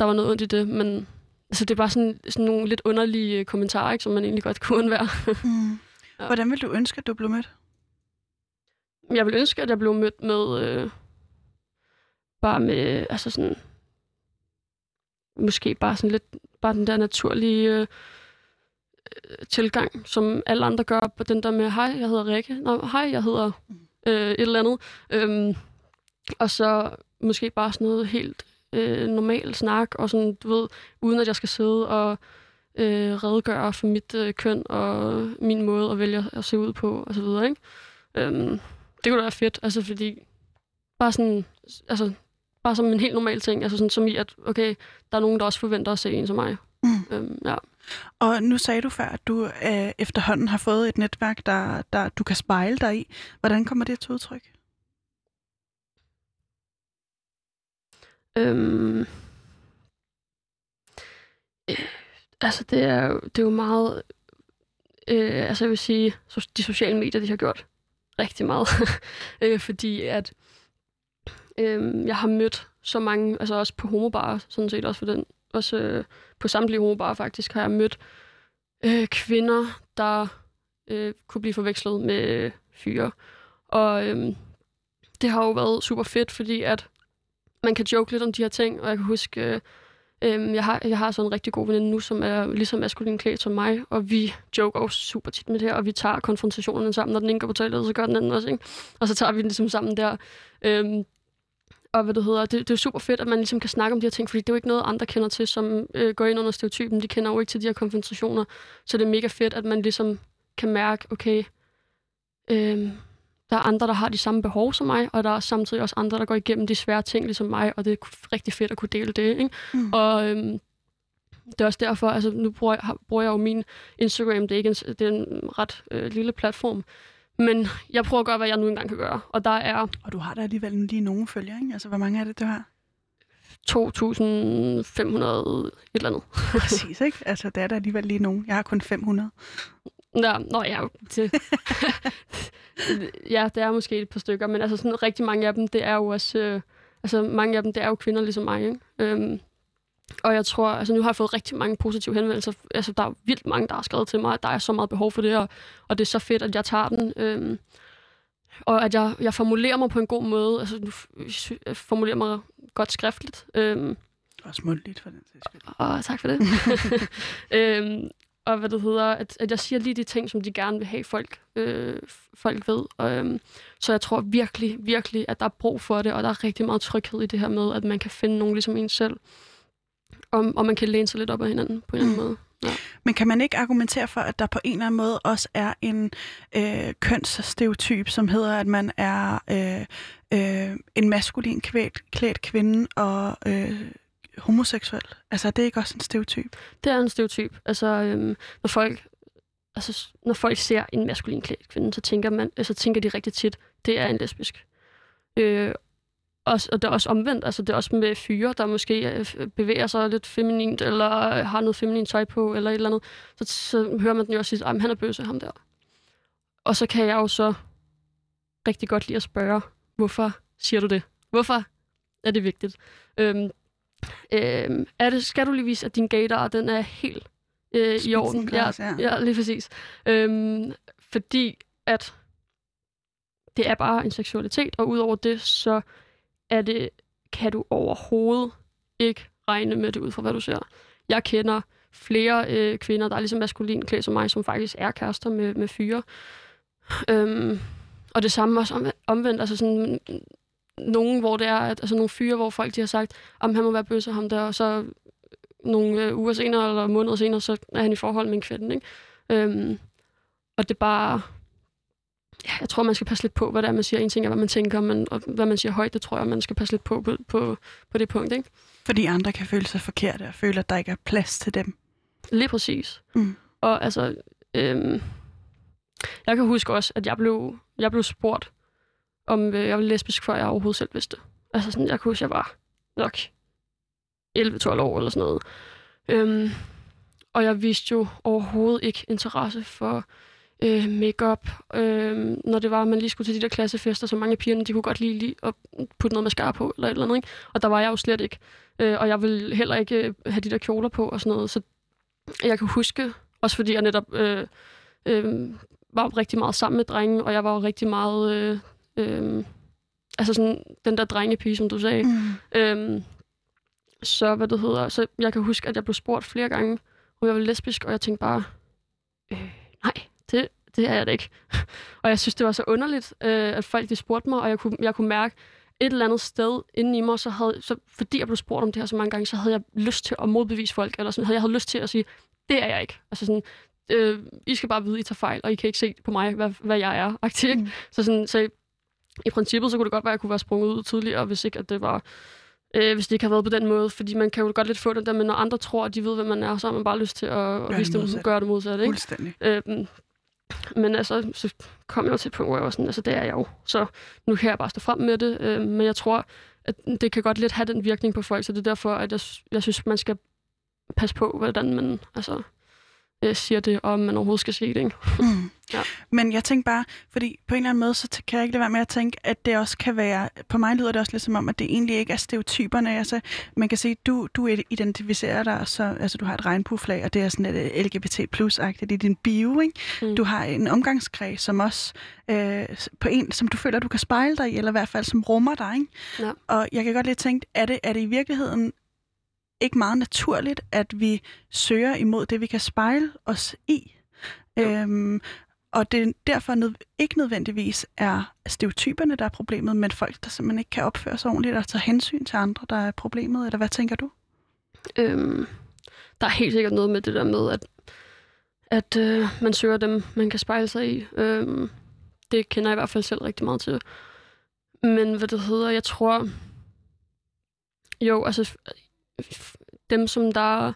der var noget ondt i det, men altså, det er bare sådan, sådan nogle lidt underlige kommentarer, ikke, som man egentlig godt kunne undvære. mm. [LAUGHS] ja. Hvordan vil du ønske, at du blev mødt? Jeg vil ønske, at jeg blev mødt med... Øh, bare med... Altså sådan... Måske bare sådan lidt... Bare den der naturlige... Øh, tilgang, som alle andre gør på den der med, hej, jeg hedder Rikke. Nå, hej, jeg hedder øh, et eller andet. Øhm, og så måske bare sådan noget helt øh, normal snak, og sådan, du ved, uden at jeg skal sidde og øh, redegøre for mit øh, køn og min måde at vælge at se ud på, og så videre, ikke? Øhm, det kunne da være fedt, altså fordi bare sådan, altså bare som en helt normal ting, altså sådan som i, at okay, der er nogen, der også forventer at se en som mig. Mm. Øhm, ja. Og nu sagde du før, at du øh, efterhånden har fået et netværk, der, der du kan spejle dig i. Hvordan kommer det til udtryk? Øhm, øh, altså, det er, det er jo meget... Øh, altså, jeg vil sige, de sociale medier, de har gjort rigtig meget. [LAUGHS] øh, fordi at øh, jeg har mødt så mange, altså også på homobarer, sådan set også for den, også øh, på samtlige homobarer faktisk, har jeg mødt øh, kvinder, der øh, kunne blive forvekslet med fyre. Og øh, det har jo været super fedt, fordi at man kan joke lidt om de her ting, og jeg kan huske, øh, Øhm, jeg, har, jeg har sådan en rigtig god veninde nu, som er ligesom maskulin klædt som mig, og vi joker jo super tit med det her, og vi tager konfrontationerne sammen. Når den ene går på toilettet, så gør den anden også, ikke? Og så tager vi den ligesom sammen der. Øhm, og hvad det hedder, det, det er super fedt, at man ligesom kan snakke om de her ting, fordi det er jo ikke noget, andre kender til, som øh, går ind under stereotypen. De kender jo ikke til de her konfrontationer. Så det er mega fedt, at man ligesom kan mærke, okay, øhm, der er andre, der har de samme behov som mig, og der er samtidig også andre, der går igennem de svære ting ligesom mig, og det er rigtig fedt at kunne dele det. Ikke? Mm. Og øhm, det er også derfor, altså nu bruger jeg, bruger jeg jo min Instagram, det er, ikke en, det er en ret øh, lille platform, men jeg prøver at gøre, hvad jeg nu engang kan gøre. Og der er... Og du har da alligevel lige nogen følgere, ikke? Altså, hvor mange er det, du har? 2.500 et eller andet. [LAUGHS] Præcis, ikke? Altså, der er der alligevel lige nogen. Jeg har kun 500. Ja, nå ja, det, [LAUGHS] ja, det er måske et par stykker, men altså sådan rigtig mange af dem, det er jo også, øh, altså mange af dem, det er jo kvinder ligesom mig, ikke? Øhm, og jeg tror, altså nu har jeg fået rigtig mange positive henvendelser. Altså der er vildt mange, der har skrevet til mig, at der er så meget behov for det, og, og det er så fedt, at jeg tager den. Øhm, og at jeg, jeg formulerer mig på en god måde. Altså nu jeg formulerer mig godt skriftligt. Øhm, Også mundtligt for den sags skyld. Og tak for det. [LAUGHS] øhm, og hvad det hedder, at, at jeg siger lige de ting, som de gerne vil have folk, øh, folk ved. Og, øhm, så jeg tror virkelig, virkelig, at der er brug for det, og der er rigtig meget tryghed i det her med, at man kan finde nogen ligesom en selv, og, og man kan læne sig lidt op af hinanden på en eller anden måde. Ja. Men kan man ikke argumentere for, at der på en eller anden måde også er en øh, kønsstereotyp, som hedder, at man er øh, øh, en maskulin klædt, klædt kvinde og øh, homoseksuel? Altså, er det ikke også en stereotyp? Det er en stereotyp. Altså, øhm, når folk altså, når folk ser en maskulin klædt kvinde, så tænker, man, så tænker de rigtig tit, det er en lesbisk. Øh, også, og det er også omvendt, altså det er også med fyre, der måske øh, bevæger sig lidt feminint, eller øh, har noget feminin tøj på, eller et eller andet. Så, så hører man den jo også sige, at han er bøsse, ham der. Og så kan jeg jo så rigtig godt lide at spørge, hvorfor siger du det? Hvorfor er det vigtigt? Øhm, øhm, er det, skal du lige vise, at din gator, den er helt øh, i orden? Ja, ja. ja, lige præcis. Øhm, fordi at det er bare en seksualitet, og udover det, så er det, kan du overhovedet ikke regne med det ud fra, hvad du ser. Jeg kender flere øh, kvinder, der er ligesom maskulin klædt som mig, som faktisk er kærester med, med fyre. Øhm, og det samme også omvendt, altså sådan nogen, hvor det er, at, altså nogle fyre, hvor folk de har sagt, om han må være bøsse ham der, og så nogle øh, uger senere, eller måneder senere, så er han i forhold med en kvinde, ikke? Øhm, og det er bare, ja, jeg tror, man skal passe lidt på, hvad det er, man siger. En ting er, hvad man tænker, men og hvad man siger højt, det tror jeg, man skal passe lidt på på, på, på det punkt, ikke? Fordi andre kan føle sig forkerte og føle, at der ikke er plads til dem. Lige præcis. Mm. Og altså, øhm, jeg kan huske også, at jeg blev, jeg blev spurgt, om øh, jeg var lesbisk, før jeg overhovedet selv vidste Altså sådan, jeg kunne huske, jeg var nok 11-12 år eller sådan noget. Øhm, og jeg viste jo overhovedet ikke interesse for øh, makeup, øh, når det var, at man lige skulle til de der klassefester, så mange af pigerne, de kunne godt lige, lige at putte noget mascara på, eller et eller andet, ikke? Og der var jeg jo slet ikke. Øh, og jeg ville heller ikke øh, have de der kjoler på og sådan noget. Så jeg kan huske, også fordi jeg netop øh, øh, var rigtig meget sammen med drenge, og jeg var jo rigtig meget... Øh, øh, altså sådan den der drengepige, som du sagde. Mm. Øh, så, hvad det hedder, så jeg kan huske, at jeg blev spurgt flere gange, om jeg var lesbisk, og jeg tænkte bare, øh, nej, det, det er jeg da ikke. [LAUGHS] og jeg synes, det var så underligt, øh, at folk de spurgte mig, og jeg kunne, jeg kunne mærke et eller andet sted inde i mig, så havde, så, fordi jeg blev spurgt om det her så mange gange, så havde jeg lyst til at modbevise folk, eller sådan, havde jeg havde lyst til at sige, det er jeg ikke. Altså sådan, øh, I skal bare vide, I tager fejl, og I kan ikke se på mig, hvad, hvad jeg er. Aktiv, [LAUGHS] mm. Så, sådan, så i princippet, så kunne det godt være, at jeg kunne være sprunget ud tidligere, hvis ikke at det var øh, hvis det ikke har været på den måde. Fordi man kan jo godt lidt få det der, men når andre tror, at de ved, hvad man er, så har man bare lyst til at, at vise dem, gøre det modsatte. Ikke? Fuldstændig. Øhm, men altså, så kom jeg jo til et punkt, hvor jeg var sådan, altså det er jeg jo. Så nu kan jeg bare stå frem med det. Øh, men jeg tror, at det kan godt lidt have den virkning på folk, så det er derfor, at jeg, jeg synes, man skal passe på, hvordan man altså, øh, siger det, om man overhovedet skal sige det. Ikke? Mm. [LAUGHS] ja. Men jeg tænker bare, fordi på en eller anden måde, så kan jeg ikke lade være med at tænke, at det også kan være, på mig lyder det også lidt som om, at det egentlig ikke er stereotyperne. Altså, man kan sige, du, du identificerer dig, så, altså du har et regnbueflag, og det er sådan et LGBT plus-agtigt i din bio, ikke? Mm. Du har en omgangskreds, som også øh, på en, som du føler, du kan spejle dig i, eller i hvert fald som rummer dig, ikke? Ja. Og jeg kan godt lidt tænke, er det, er det i virkeligheden ikke meget naturligt, at vi søger imod det, vi kan spejle os i. Øhm, og det derfor nød, ikke nødvendigvis er stereotyperne, der er problemet, men folk, der simpelthen ikke kan opføre sig ordentligt og tage hensyn til andre, der er problemet. Eller hvad tænker du? Øhm, der er helt sikkert noget med det der med, at, at øh, man søger dem, man kan spejle sig i. Øhm, det kender jeg i hvert fald selv rigtig meget til. Men hvad det hedder, jeg tror... Jo, altså dem, som der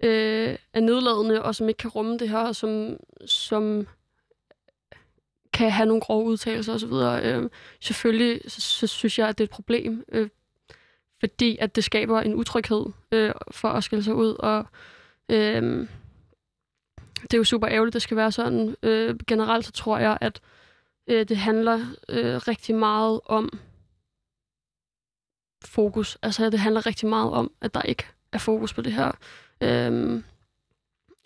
øh, er nedladende, og som ikke kan rumme det her, og som, som kan have nogle grove udtalelser osv. Øh, selvfølgelig så, så synes jeg, at det er et problem, øh, fordi at det skaber en utryghed øh, for at skille sig ud, og øh, det er jo super ærgerligt, det skal være sådan. Øh, generelt så tror jeg, at øh, det handler øh, rigtig meget om fokus. Altså, det handler rigtig meget om, at der ikke er fokus på det her. Øhm,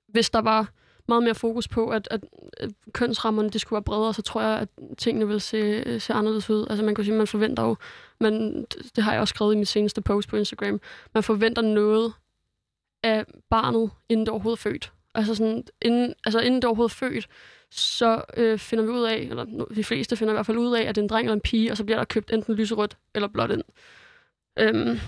hvis der var meget mere fokus på, at, at, at kønsrammerne det skulle være bredere, så tror jeg, at tingene vil se, se anderledes ud. Altså man kan sige, man forventer jo, men det har jeg også skrevet i mit seneste post på Instagram, man forventer noget af barnet, inden det overhovedet er født. altså, sådan, inden, altså inden det er overhovedet født, så øh, finder vi ud af, eller de fleste finder i hvert fald ud af, at det er en dreng eller en pige, og så bliver der købt enten lyserødt eller blåt ind. Øhm,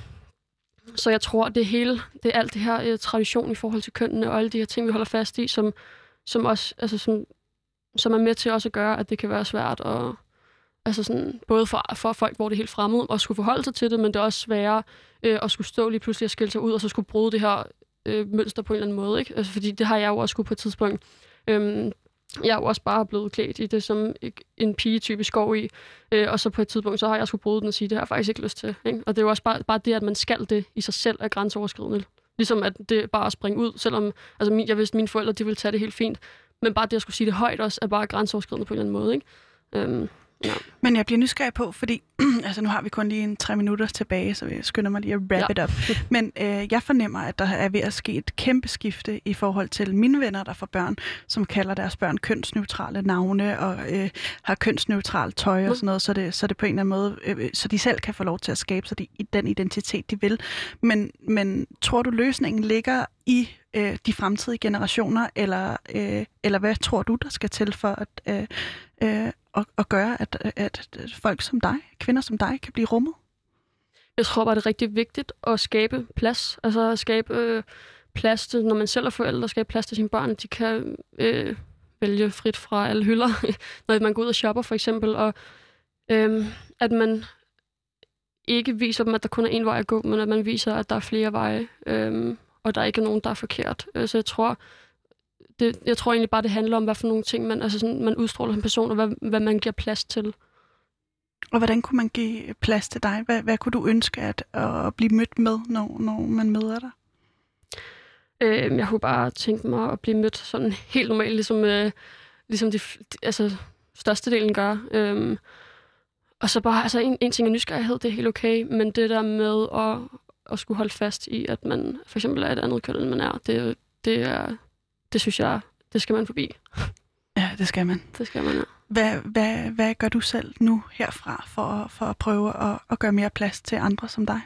så jeg tror, det hele, det er alt det her øh, tradition i forhold til kønnene, og alle de her ting, vi holder fast i, som, som, også, altså, som, som er med til også at gøre, at det kan være svært at, altså sådan, både for, for folk, hvor det er helt fremmed, og skulle forholde sig til det, men det er også sværere øh, at skulle stå lige pludselig og skille sig ud, og så skulle bruge det her øh, mønster på en eller anden måde. Ikke? Altså, fordi det har jeg jo også skulle på et tidspunkt. Øhm, jeg er jo også bare blevet klædt i det, som en pige typisk går i. Øh, og så på et tidspunkt, så har jeg skulle bruge den og sige, det har jeg faktisk ikke lyst til. Ikke? Og det er jo også bare, bare det, at man skal det i sig selv er grænseoverskridende. Ligesom at det bare at springe ud, selvom altså min, jeg vidste, at mine forældre de ville tage det helt fint. Men bare det at skulle sige det højt også, er bare grænseoverskridende på en eller anden måde. Ikke? Øhm, Ja. Men jeg bliver nysgerrig på, fordi [CLEARS THROAT] altså nu har vi kun lige en tre minutter tilbage, så jeg skynder mig lige at wrap ja. it up. [LAUGHS] Men øh, jeg fornemmer, at der er ved at ske et kæmpe skifte i forhold til mine venner, der får børn, som kalder deres børn kønsneutrale navne og øh, har kønsneutralt tøj og sådan noget, så det, så det på en eller anden måde, øh, så de selv kan få lov til at skabe sig de, den identitet, de vil. Men, men tror du, løsningen ligger i øh, de fremtidige generationer, eller, øh, eller hvad tror du, der skal til for at, øh, øh, at, at gøre, at, at folk som dig, kvinder som dig, kan blive rummet? Jeg tror bare, det er rigtig vigtigt at skabe plads. Altså at skabe øh, plads til, når man selv er forældre, skabe plads til sine børn. De kan øh, vælge frit fra alle hylder, [LAUGHS] når man går ud og shopper for eksempel. Og øh, at man ikke viser dem, at der kun er én vej at gå, men at man viser, at der er flere veje, øh, og der er ikke nogen, der er forkert. Øh, så jeg tror, det, jeg tror egentlig bare, det handler om, hvad for nogle ting man, altså sådan, man udstråler som person, og hvad, hvad man giver plads til. Og hvordan kunne man give plads til dig? Hvad, hvad kunne du ønske at, at blive mødt med, når, når man møder dig? Øh, jeg kunne bare tænke mig at blive mødt sådan helt normalt, ligesom, øh, ligesom de, altså, størstedelen gør. Øh, og så bare, altså en, en ting er nysgerrighed, det er helt okay, men det der med at, at skulle holde fast i, at man for eksempel er et andet køn, end man er, det, det er, det synes jeg, det skal man forbi. Ja, det skal man. Det skal man, ja. Hvad, hvad, hvad gør du selv nu herfra for, for at prøve at, at gøre mere plads til andre som dig?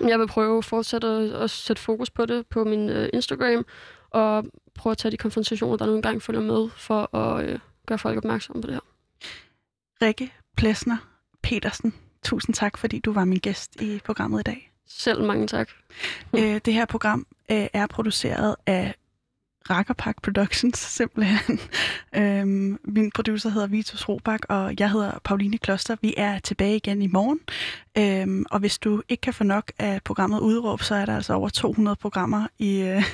Jeg vil prøve at fortsætte at, at sætte fokus på det på min uh, Instagram, og prøve at tage de konfrontationer, der nu engang følger med, for at uh, gøre folk opmærksomme på det her. Rikke Plesner Petersen, tusind tak, fordi du var min gæst i programmet i dag. Selv mange tak. Øh, det her program øh, er produceret af Rakkerpak Productions, simpelthen. [LAUGHS] øhm, min producer hedder Vitus Robak, og jeg hedder Pauline Kloster. Vi er tilbage igen i morgen. Øhm, og hvis du ikke kan få nok af programmet Udråb, så er der altså over 200 programmer i, øh,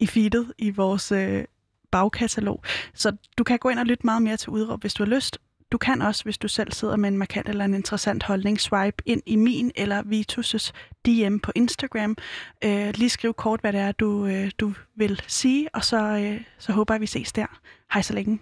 i feedet i vores øh, bagkatalog. Så du kan gå ind og lytte meget mere til Udråb, hvis du har lyst. Du kan også, hvis du selv sidder med en markant eller en interessant holdning, swipe ind i min eller Vitus' DM på Instagram. Øh, lige skriv kort, hvad det er, du, øh, du vil sige, og så, øh, så håber jeg, vi ses der. Hej så længe.